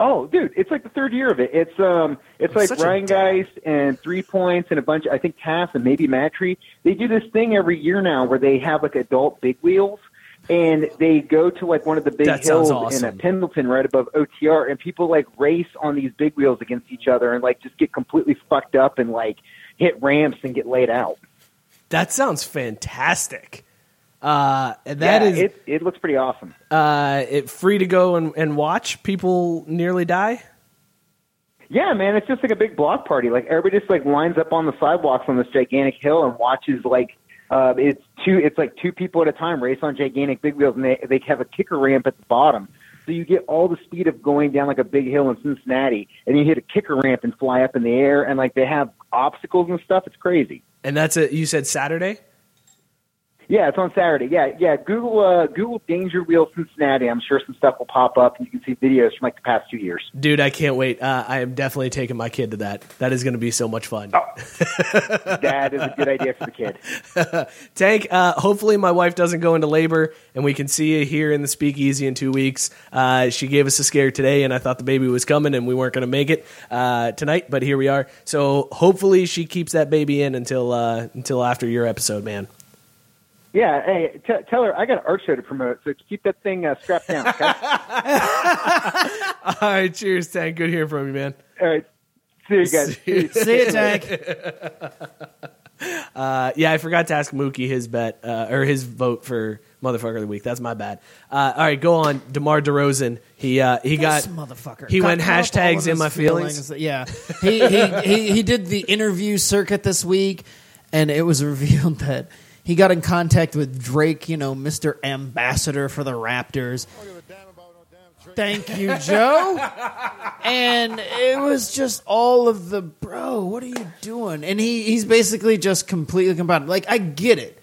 Oh, dude, it's like the third year of it. It's um, it's like such Ryan Geist and Three Points and a bunch. I think Tass and maybe Matry. They do this thing every year now where they have like adult big wheels, and they go to like one of the big That hills awesome. in a Pendleton right above OTR, and people like race on these big wheels against each other and like just get completely fucked up and like hit ramps and get laid out. That sounds fantastic. Uh, and that yeah, is it. It looks pretty awesome. uh, it free to go and, and watch people nearly die. Yeah, man, it's just like a big block party. Like everybody just like lines up on the sidewalks on this gigantic hill and watches like uh, it's two. It's like two people at a time race on gigantic big wheels, and they they have a kicker ramp at the bottom. So you get all the speed of going down like a big hill in Cincinnati, and you hit a kicker ramp and fly up in the air, and like they have obstacles and stuff. It's crazy. And that's it. You said Saturday. Yeah, it's on Saturday. Yeah, yeah. Google uh, Google Danger Wheel Cincinnati. I'm sure some stuff will pop up, and you can see videos from like the past two years. Dude, I can't wait. Uh, I am definitely taking my kid to that. That is going to be so much fun. That is a good idea for the kid. Tank, uh, hopefully my wife doesn't go into labor and we can see you here in the speakeasy in two weeks. Uh, she gave us a scare today and I thought the baby was coming and we weren't going to make it uh, tonight, but here we are. So hopefully she keeps that baby in until uh, until after your episode, man. Yeah, hey, t- tell her I got an art show to promote, so keep that thing uh, strapped down. Okay? All right, cheers, Tank. Good hearing from you, man. All right, see you guys. See you, Tank. Uh, yeah, I forgot to ask Mookie his bet uh, or his vote for motherfucker of the week. That's my bad. Uh, all right, go on. Demar Derozan. He uh, he This got motherfucker. He Cut- went cut off all hashtags in his my feelings. Yeah, he, he he he did the interview circuit this week, and it was revealed that he got in contact with Drake, you know, Mister Ambassador for the Raptors. Thank you, Joe. and it was just all of the bro. What are you doing? And he he's basically just completely combined. Like I get it.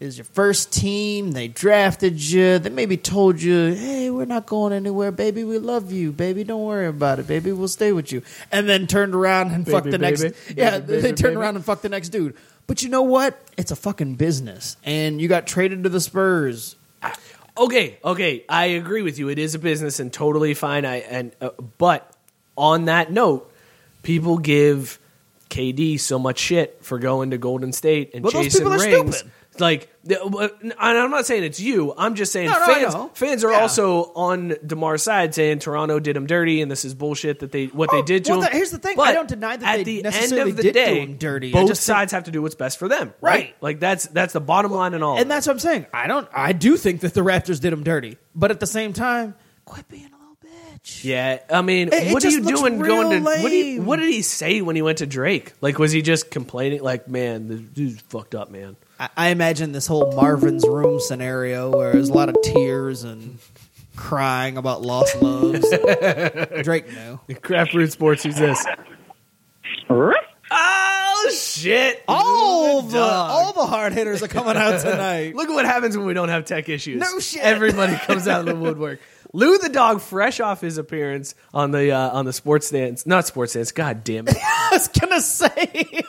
Is your first team? They drafted you. They maybe told you, "Hey, we're not going anywhere, baby. We love you, baby. Don't worry about it, baby. We'll stay with you." And then turned around and Baby, fucked the next. baby. yeah, Baby, they baby, turned baby. around and fucked the next dude. But you know what? It's a fucking business, and you got traded to the Spurs. Okay, okay, I agree with you. It is a business and totally fine. I and uh, but on that note, people give KD so much shit for going to Golden State and Well, those chasing people are rings. Like, uh, and I'm not saying it's you. I'm just saying No, no, fans. Fans are Yeah. also on Demar's side, saying Toronto did him dirty, and this is bullshit that they what they did to Oh, well, him. here's the thing. But I don't deny that at they the necessarily end of the day, him dirty. Both just think- sides have to do what's best for them, right? Right. Like that's that's the bottom line and all. And that's what I'm saying. I don't. I do think that the Raptors did him dirty, but at the same time, quit being a little bitch. Yeah, I mean, It- it what are you doing going to? real What, do you, what did he say when he went to Drake? Like, was he just complaining? Like, man, this dude's fucked up, man. I, I imagine this whole Marvin's room scenario where there's a lot of tears and crying about lost loves. Drake knew. Craft Brewed Sports, who's this? Oh shit! All Lou the dog. all the hard hitters are coming out tonight. Look at what happens when we don't have tech issues. No shit. Everybody comes out of the woodwork. Lou the dog, fresh off his appearance on the uh, on the sports stance, not sports stance. God damn it! I was gonna say.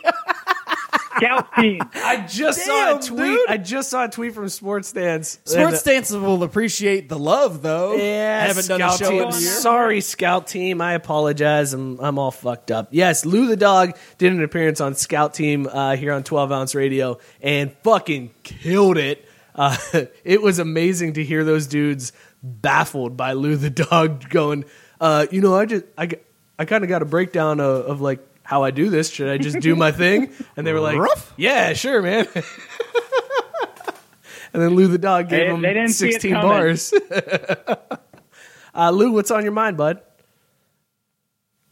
Scout team. I just saw a tweet. dude. I just saw a tweet from Sports Stance. And, uh, Sports stances will appreciate the love, though. Yeah, I haven't done a Scout show team. in a year. Sorry, Scout team. I apologize. I'm I'm all fucked up. Yes, Lou the dog did an appearance on Scout Team uh, here on 12 Ounce Radio and fucking killed it. Uh, it was amazing to hear those dudes baffled by Lou the dog going. Uh, you know, I just I, I kind of got a breakdown of, of like how I do this. Should I just do my thing? And they were like, Rough? Yeah, sure, man. and then Lou the dog gave They- him they didn't 16 coming. bars. uh, Lou, what's on your mind, bud?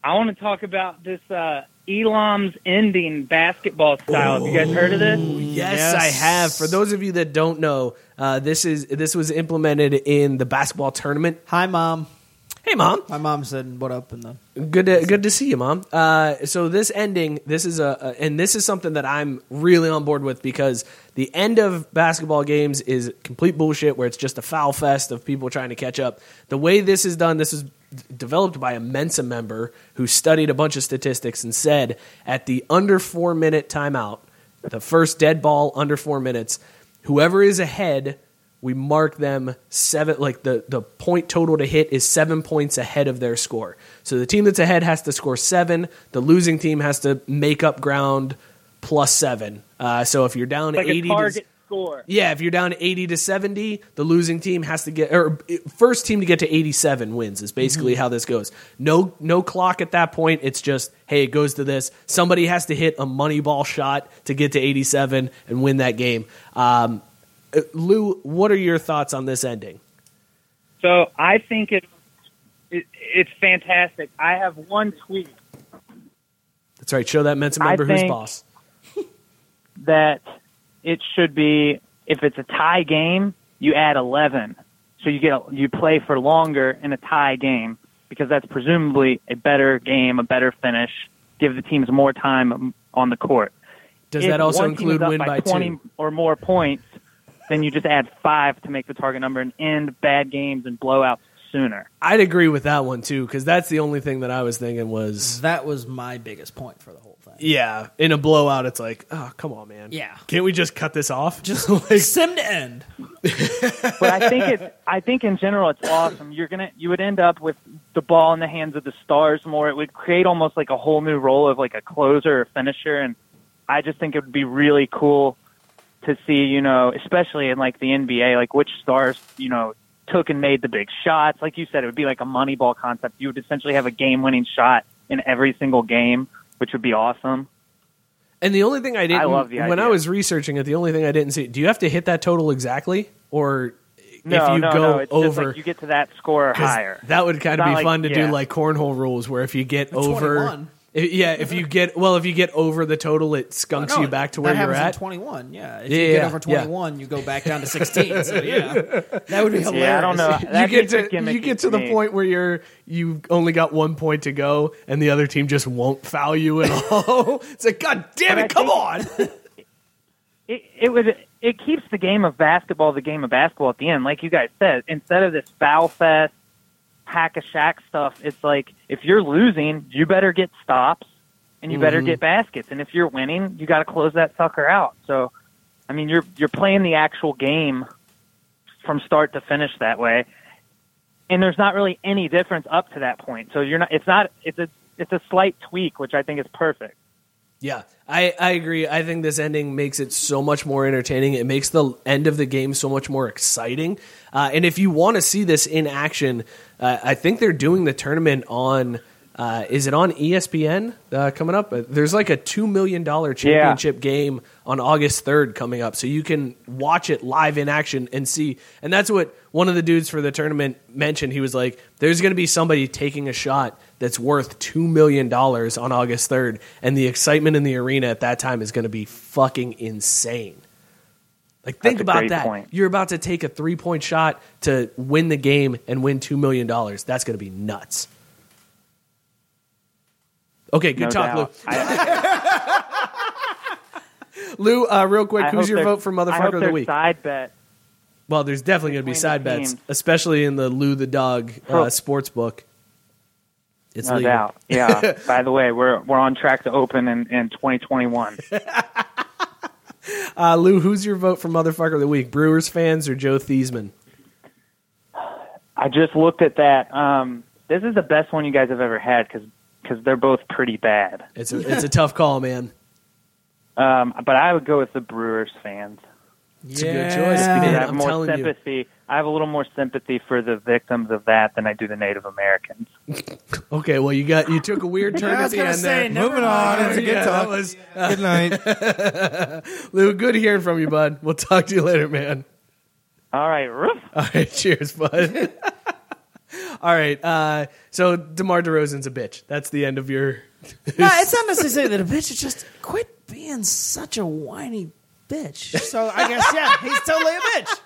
I want to talk about this uh, Elam's ending basketball style. Have you guys heard of this? Yes, I have. For those of you that don't know, uh, this is this was implemented in the basketball tournament. Hi, mom. Hey, mom. My mom said, "What up?" in the Good to, good to see you, mom. Uh, so this ending, this is a, a, and this is something that I'm really on board with because the end of basketball games is complete bullshit, where it's just a foul fest of people trying to catch up. The way this is done, this is d- developed by a Mensa member who studied a bunch of statistics and said at the under four minute timeout, the first dead ball under four minutes, whoever is ahead we mark them seven like the, the point total to hit is seven points ahead of their score. So the team that's ahead has to score seven. The losing team has to make up ground plus seven. Uh, so if you're down Like 80 a target to, score. yeah if you're down 80 to 70 the losing team has to get or first team to get to 87 wins is basically how this goes no no clock at that point it's just hey it goes to this somebody has to hit a money ball shot to get to 87 and win that game um, Lou, what are your thoughts on this ending? So I think it's it, it's fantastic. I have one tweet That's right. Show that Mensa I member who's boss. that it should be if it's a tie game, you add 11. So you get a, you play for longer in a tie game because that's presumably a better game, a better finish, give the teams more time on the court. Does If that also one team is include win by by 20 two? or more points? Then you just add 5 to make the target number and end bad games and blowouts sooner. I'd agree with that one too, because that's the only thing that I was thinking was That was my biggest point for the whole thing. yeah. In a blowout, it's like, oh come on, man. Yeah. Can't we just cut this off? Just like, sim to end. but I think it's I think in general it's awesome. You're gonna you would end up with the ball in the hands of the stars more. It would create almost like a whole new role of like a closer or finisher, and I just think it would be really cool to see. You know, especially in like the NBA, like which stars you know took and made the big shots. Like you said, it would be like a money ball concept. You would essentially have a game winning shot in every single game, which would be awesome. And the only thing I didn't I love the when I was researching it, the only thing I didn't see. Do you have to hit that total exactly, or No, if you no, go no. It's just over? like you get to that score higher. That would kind of be like- fun to yeah. do, like cornhole rules, where if you get At over, 21. If- yeah, if you get well, if you get over the total, it skunks No, you back to where that you're happens at. in 21, yeah. If Yeah, you yeah, get over yeah. 21, you go back down to 16. So, yeah. That would be hilarious. Yeah, I don't know. you That get gets a to gimmicky you get to the me. point where you're you only got one point to go, and the other team just won't foul you at all. it's like, God damn But I it, come on! it, it would it keeps the game of basketball the game of basketball at the end. Like you guys said, instead of this foul fest, hack a Shaq stuff, it's like if you're losing, you better get stops and you better Mhm. get baskets. And if you're winning, you got to close that sucker out. So, I mean, you're you're playing the actual game from start to finish that way. And there's not really any difference up to that point. So you're not. It's not. It's a. It's a slight tweak, which I think is perfect. Yeah, I, I agree. I think this ending makes it so much more entertaining. It makes the end of the game so much more exciting. Uh, and if you want to see this in action, uh, I think they're doing the tournament on. Uh, is it on ESPN uh, coming up? Uh, There's like a two million dollar championship game on August third coming up, so you can watch it live in action and see. And that's what one of the dudes for the tournament mentioned. He was like, "There's going to be somebody taking a shot that's worth two million dollars on August third, and the excitement in the arena at that time is going to be fucking insane." Like, think about that. point. You're about to take a three point shot to win the game and win two million dollars. That's going to be nuts. Okay, good No talk, doubt. Lou. Lou, uh, real quick, I who's your vote for I motherfucker of the week? Side bet. Well, there's definitely going to be side the bets, teams. especially in the Lou the dog uh, sports book. It's no legal. doubt. Yeah. By the way, we're we're on track to open in, in 2021. Uh, Lou, who's your vote for motherfucker of the week? Brewers fans or Joe Theismann? I just looked at that. Um, this is the best one you guys have ever had because they're both pretty bad. It's a it's a tough call, man. Um, but I would go with the Brewers fans. It's a good choice. Because man. I have I'm more telling you. I have a little more sympathy for the victims of that than I do the Native Americans. Okay, well you got you took a weird turn I at was the end say, there. Moving on. mind. It's a good Yeah, talk. that was- Good night. Lou, good hearing from you, bud. We'll talk to you later, man. All right, roof. All right, cheers, bud. All right, uh, so DeMar DeRozan's a bitch. That's the end of your. No, it's not necessarily that a bitch. It's just quit being such a whiny bitch. So I guess, yeah, he's totally a bitch.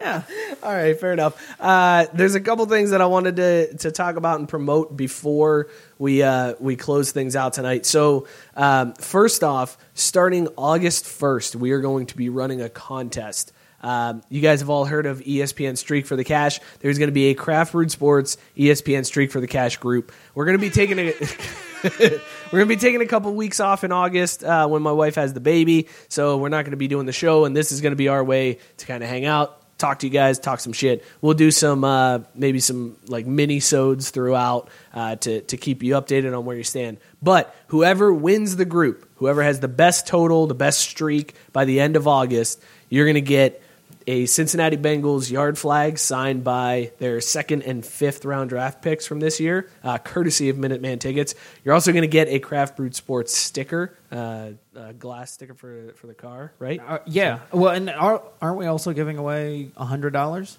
Yeah. All right, fair enough. Uh, there's a couple things that I wanted to to talk about and promote before we uh, we close things out tonight. So, um, first off, starting August 1st, we are going to be running a contest. Um, you guys have all heard of ESPN Streak for the Cash. There's going to be a Craft Brewed Sports ESPN Streak for the Cash group. We're going to be taking a we're gonna be taking a couple weeks off in August uh, when my wife has the baby, so we're not gonna be doing the show, and this is gonna be our way to kind of hang out, talk to you guys, talk some shit. We'll do some uh, maybe some like mini sods throughout uh, to to keep you updated on where you stand. But whoever wins the group, whoever has the best total, the best streak by the end of August, you're gonna get a Cincinnati Bengals yard flag signed by their second and fifth round draft picks from this year, uh, courtesy of Minuteman tickets. You're also going to get a Craft Brewed Sports sticker, uh, a glass sticker for for the car, right? Uh, yeah. Well, and are, aren't we also giving away hundred dollars?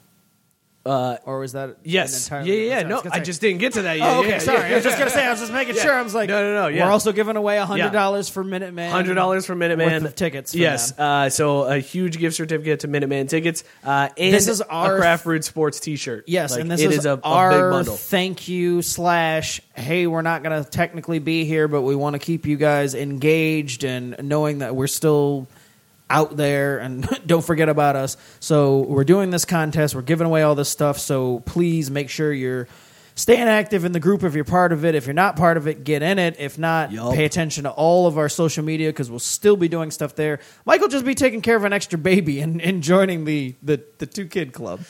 Uh, or was that yes, an yeah, yeah. different- No, gonna I just didn't get to that yet. Oh, okay, Yeah, sorry. yeah, I was just gonna say. I was just making Yeah. sure. I was like, no, no, no. Yeah. We're also giving away Yeah. hundred dollars for Minuteman. Hundred dollars for Minuteman worth of tickets. For yes, uh, so a huge gift certificate to Minuteman tickets, uh, and This is our- a Craft Brewed Sports T-shirt. Yes, Like, and this it is, is a, a our big bundle. thank you slash. Hey, we're not going to technically be here, but we want to keep you guys engaged and knowing that we're still out there and don't forget about us. So we're doing this contest. We're giving away all this stuff. So please make sure you're staying active in the group if you're part of it. If you're not part of it, get in it. If not, pay attention to all of our social media because we'll still be doing stuff there. Michael just be taking care of an extra baby and, and joining the, the, the two kid club.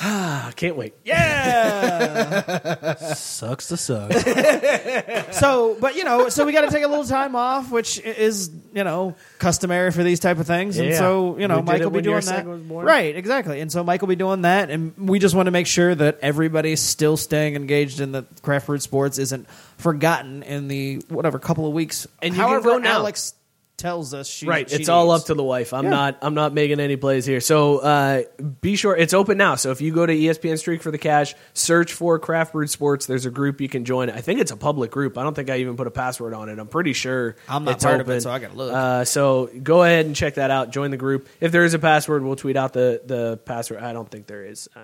I can't wait. Yeah. Sucks to suck. so, but you know, so we got to take a little time off, which is you know customary for these type of things, and Yeah. so you know We did Mike it will be when your doing that, second was born. right? Exactly, and so Mike will be doing that, and we just want to make sure that everybody's still staying engaged in the Craft Brewed Sports isn't forgotten in the whatever couple of weeks. And you can however go now. Alex tells us she right, she it's all up to the wife. I'm Yeah. not. I'm not making any plays here. So uh, be sure it's open now. So if you go to ESPN Streak for the Cash, search for Craft Brewed Sports. There's a group you can join. I think it's a public group. I don't think I even put a password on it. I'm pretty sure I'm not it's part of it, so I gotta look. Uh, so go ahead and check that out. Join the group. If there is a password, we'll tweet out the the password. I don't think there is. Uh,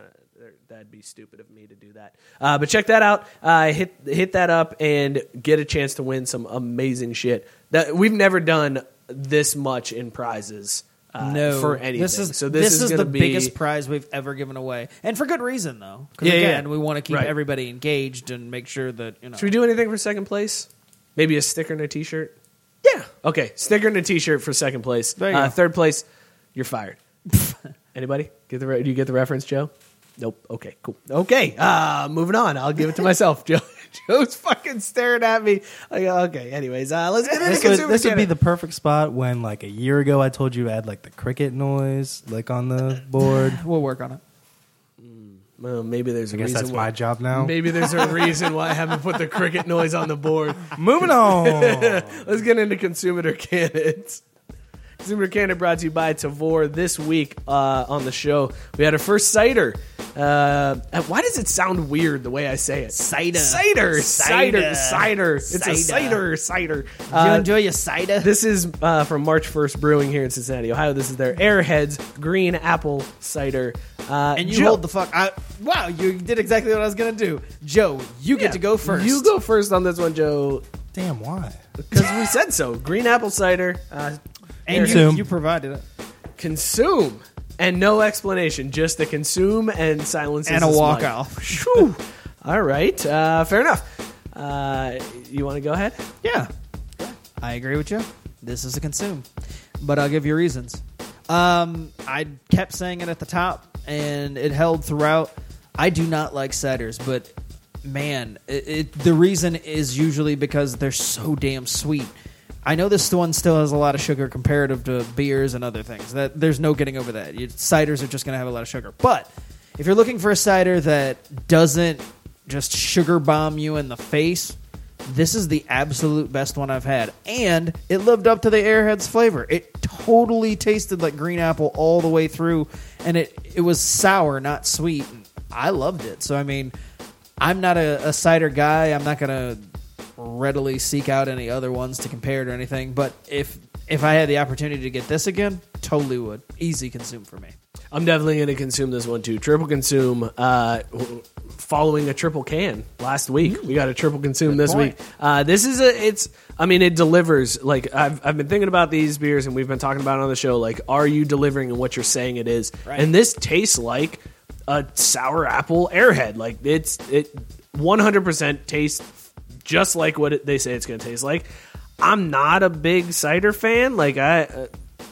That'd be stupid of me to do that. Uh, but check that out. Uh, hit hit that up and get a chance to win some amazing shit. That we've never done this much in prizes. Uh, no for anything. This is so this, is, gonna the be, biggest prize we've ever given away, and for good reason though. Because Yeah, yeah. again, we want to keep Right. everybody engaged and make sure that you know. Should we do anything for second place? Maybe a sticker and a T-shirt. Yeah. Okay, sticker and a T-shirt for second place. Uh. Third place, you're fired. Anybody get the? re- Do you get the reference, Joe? Nope. Okay, cool. Okay, uh, moving on. I'll give it to myself. Joe. Joe's fucking staring at me. Like, okay. Anyways, uh, let's get into this would, consumer this would be the perfect spot when, like a year ago, I told you to add like the cricket noise, like on the board. we'll work on it. Well, maybe there's a I guess reason that's why. my job now. Maybe there's a reason why I haven't put the cricket noise on the board. Moving on. Let's get into consumer candidates. Consumer candidate brought to you by Tavor. This week uh, on the show, we had our first cider. Uh, why does it sound weird the way I say it? Cider. cider, cider, Cider. cider. It's a Cider. cider, cider. Do you Uh, enjoy your cider? this is uh, from March 1st Brewing here in Cincinnati, Ohio. This is their Airheads Green Apple Cider. Uh, and you Joe- hold the fuck. I, wow, you did exactly what I was gonna do, Joe. You get Yeah, to go first. You go first on this one, Joe, Damn, why? because we said so. Green apple cider. Uh, and you, Consume. you provided it. consume and no explanation just the consume and silence And a walk off. Phew. all right uh, fair enough uh, you want to go ahead Yeah, I agree with you. This is a consume, but I'll give you reasons. Um, I kept saying it at the top, and it held throughout. I do not like ciders, but man, it, it, the reason is usually because they're so damn sweet. I know this one still has a lot of sugar comparative to beers and other things. That there's no getting over that. You, ciders are just going to have a lot of sugar. But if you're looking for a cider that doesn't just sugar bomb you in the face, this is the absolute best one I've had, and it lived up to the Airheads flavor. It totally tasted like green apple all the way through, and it it was sour, not sweet. I loved it. So I mean, I'm not a, a cider guy. I'm not gonna readily seek out any other ones to compare it or anything. But if if I had the opportunity to get this again, totally would. Easy consume for me. i'm definitely going to consume this one too triple consume uh, following a triple can last week we got a triple consume this point. week uh, this is a it's i mean it delivers like I've, I've been thinking about these beers and we've been talking about it on the show like are you delivering in what you're saying it is Right. and this tastes like a sour apple airhead like it's it 100% tastes just like what they say it's going to taste like. I'm not a big cider fan. Like i uh,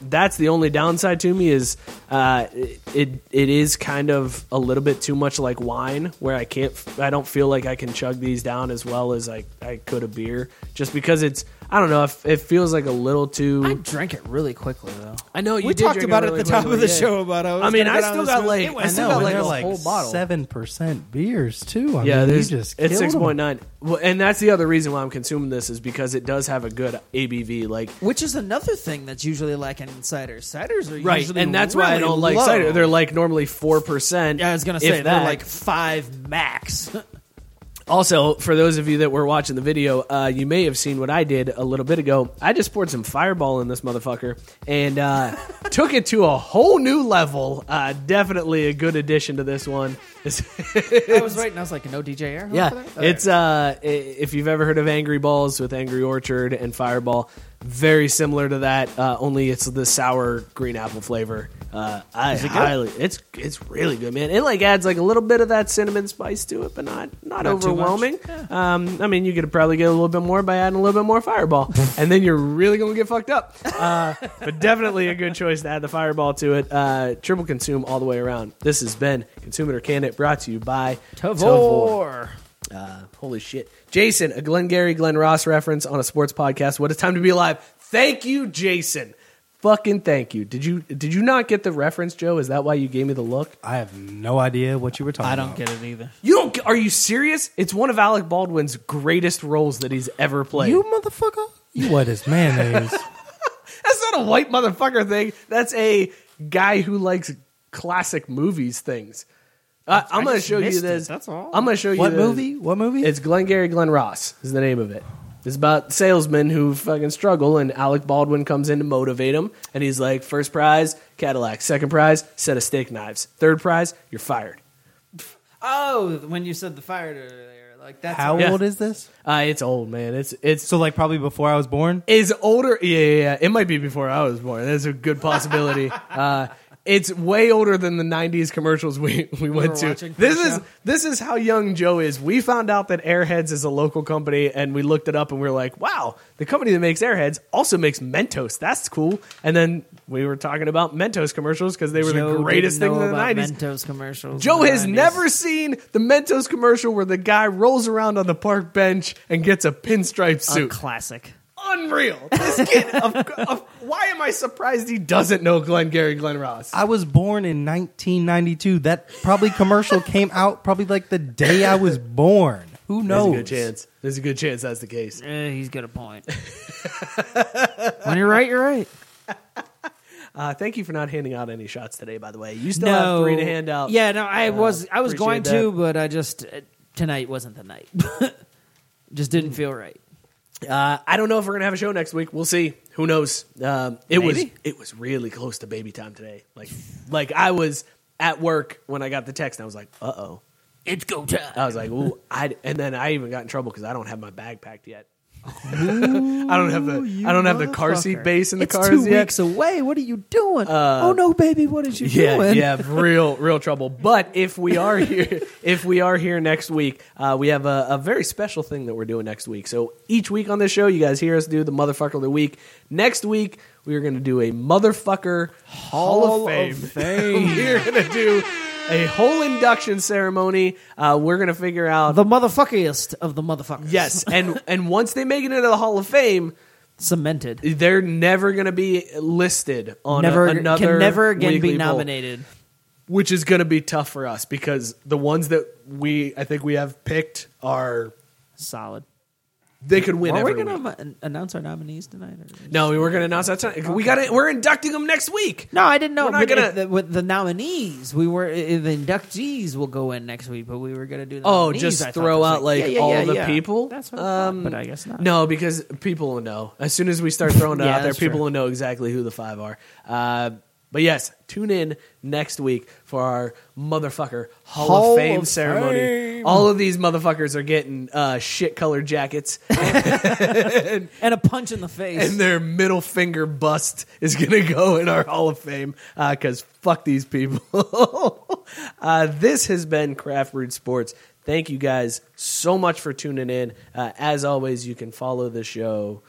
that's the only downside to me is uh, it it is kind of a little bit too much like wine where I can't I don't feel like I can chug these down as well as I, I could a beer just because it's I don't know. If it feels like a little too. I drank it really quickly though. I know you we did talked drink about it really at the top of the yeah. show about how I mean, gonna I go down still this got road. like I I still got and like a whole bottle. seven percent beers too. I yeah, mean, there's you just it's killed 'em. six point nine. Well, and that's the other reason why I'm consuming this is because it does have a good ABV. Like Which is another thing that's usually lacking in ciders. Ciders are right, usually and that's why I really don't like low. cider. They're like normally four percent. Yeah, I was gonna say they're like five max. Also, for those of you that were watching the video, uh, you may have seen what I did a little bit ago. I just poured some Fireball in this motherfucker and uh, took it to a whole new level. Uh, definitely a good addition to this one. I was right, and I was like, no DJ air. Yeah? All it's uh, if you've ever heard of Angry Balls with Angry Orchard and Fireball, very similar to that. Uh, only it's the sour green apple flavor. Uh, I it highly, it's it's really good, man. It like adds like a little bit of that cinnamon spice to it, but not not, Not overwhelming. Um, I mean, you could probably get a little bit more by adding a little bit more Fireball, and then you're really gonna get fucked up. Uh, but definitely a good choice to add the Fireball to it. Uh, triple consume all the way around. This has been Consume It or Can It, brought to you by Tavor. uh, holy shit. Jason, a Glengarry Glen Ross reference on a sports podcast. What a time to be alive. Thank you, Jason. Fucking thank you. Did you did you not get the reference, Joe? Is that why you gave me the look? I have no idea what you were talking I don't get it either. You don't get- are you serious? It's one of Alec Baldwin's greatest roles that he's ever played. You motherfucker. You what is mayonnaise? That's not a white motherfucker thing. That's a guy who likes classic movies things. Uh, I'm going to show you missed it, this. that's all. I'm going to show you what this. movie? What movie? It's Glengarry Glen Ross is the name of it. It's about salesmen who fucking struggle, and Alec Baldwin comes in to motivate him, and he's like, first prize, Cadillac. Second prize, set of steak knives. Third prize, you're fired. Oh, when you said the fire there, like that's How Yeah. old is this? Uh, it's old, man. It's it's So like probably before I was born. is older. Yeah, yeah, yeah. It might be before I was born. That's a good possibility. uh, it's way older than the '90s commercials we, we went to. This is show? this is how young Joe is. We found out that Airheads is a local company, and we looked it up, and we are like, "Wow, the company that makes Airheads also makes Mentos. That's cool." And then we were talking about Mentos commercials because they were Joe the greatest thing in the about '90s. Mentos commercials. Joe has 90s. never seen the Mentos commercial where the guy rolls around on the park bench and gets a pinstripe a suit. classic. Unreal. This kid, of, of, why am I surprised he doesn't know Glengarry Glen Ross? I was born in 1992. That probably commercial came out probably like the day I was born. Who There's knows? a good chance. There's a good chance that's the case. Eh, he's got a point. when you're right, you're right. Uh, thank you for not handing out any shots today, by the way. You still have three to hand out. Yeah, no, I Uh, was I was going appreciate to, but I just uh, tonight wasn't the night. just didn't feel right. Uh, I don't know if we're gonna have a show next week. We'll see. Who knows? Um, it was it was really close to baby time today. Like like I was at work when I got the text. and I was like, uh oh. It's go time. I was like, ooh, I and then I even got in trouble because I don't have my bag packed yet. I don't have the I don't have the car seat base in the it's cars two yet. weeks away. What are you doing? oh no, baby, what is you yeah, doing? yeah, real, real trouble. But if we are here, if we are here next week, uh, we have a, a very special thing that we're doing next week. So each week on this show, you guys hear us do the motherfucker of the week. Next week, we are going to do a motherfucker Hall, Hall of of Fame. we are going to do a whole induction ceremony. Uh, we're going to figure out The motherfuckiest of the motherfuckers. yes, and and once they make it into the Hall of Fame. cemented. They're never going to be listed on a- Never another can never again be poll nominated. which is going to be tough for us because the ones that we I think we have picked are Solid. They could win Are we every going week. to announce our nominees tonight? Or? No, we were going to announce that tonight. We got it. We're inducting them next week. No, I didn't know. We're not but gonna- if the, with the nominees, we were the inductees will go in next week, but we were going to do. The Oh, nominees, just throw out like Yeah, yeah, all yeah, the yeah. people. That's what I thought, Um, but I guess not. No, because people will know as soon as we start throwing it Yeah, out there. that's People true. will know exactly who the five are. Uh, but yes, tune in next week for our motherfucker Hall, Hall of Fame of ceremony. Fame. All of these motherfuckers are getting uh, shit colored jackets. and a punch in the face. and their middle finger bust is going to go in our Hall of Fame because fuck these people. uh, this has been Craft Brewed Sports. Thank you guys so much for tuning in. Uh, as always, you can follow the show.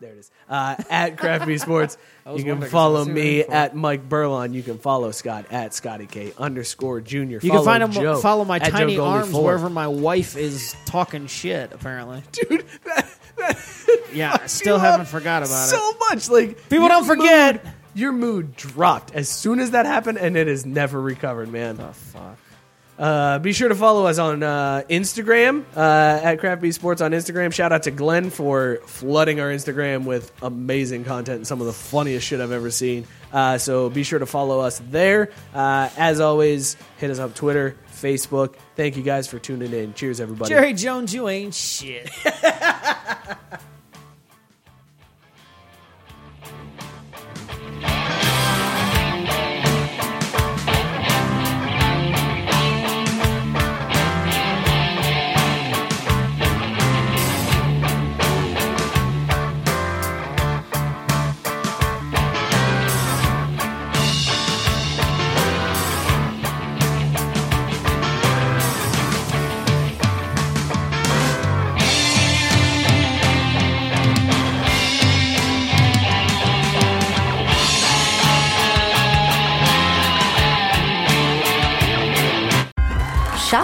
There it is. Uh, at Crafty Sports. You can follow I see what me at Mike Burlon. You can follow Scott at Scotty K underscore junior. you can find him. Joe follow my at Joe tiny Goldie arms wherever my wife is talking shit. Apparently, Dude, that, that Yeah, I still you haven't forgot about it. so much. Like People your don't forget. mood- your mood dropped as soon as that happened, and it has never recovered, man. Oh fuck. Uh, be sure to follow us on uh, Instagram uh, at Craft Brewed Sports on Instagram. Shout out to Glenn for flooding our Instagram with amazing content and some of the funniest shit I've ever seen. Uh, so be sure to follow us there. Uh, as always, hit us up Twitter, Facebook. Thank you guys for tuning in. Cheers, everybody. Jerry Jones, you ain't shit.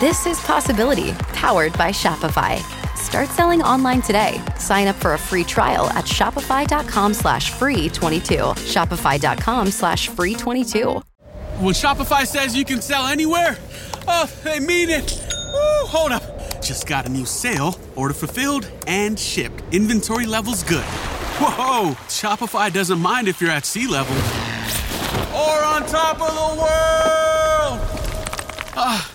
This is Possibility, powered by Shopify. Start selling online today. Sign up for a free trial at shopify.com slash free 22. Shopify.com slash free 22. When Shopify says you can sell anywhere, oh, they mean it. Woo, hold up. Just got a new sale. Order fulfilled and shipped. Inventory levels good. Whoa, Shopify doesn't mind if you're at sea level or on top of the world. Ah,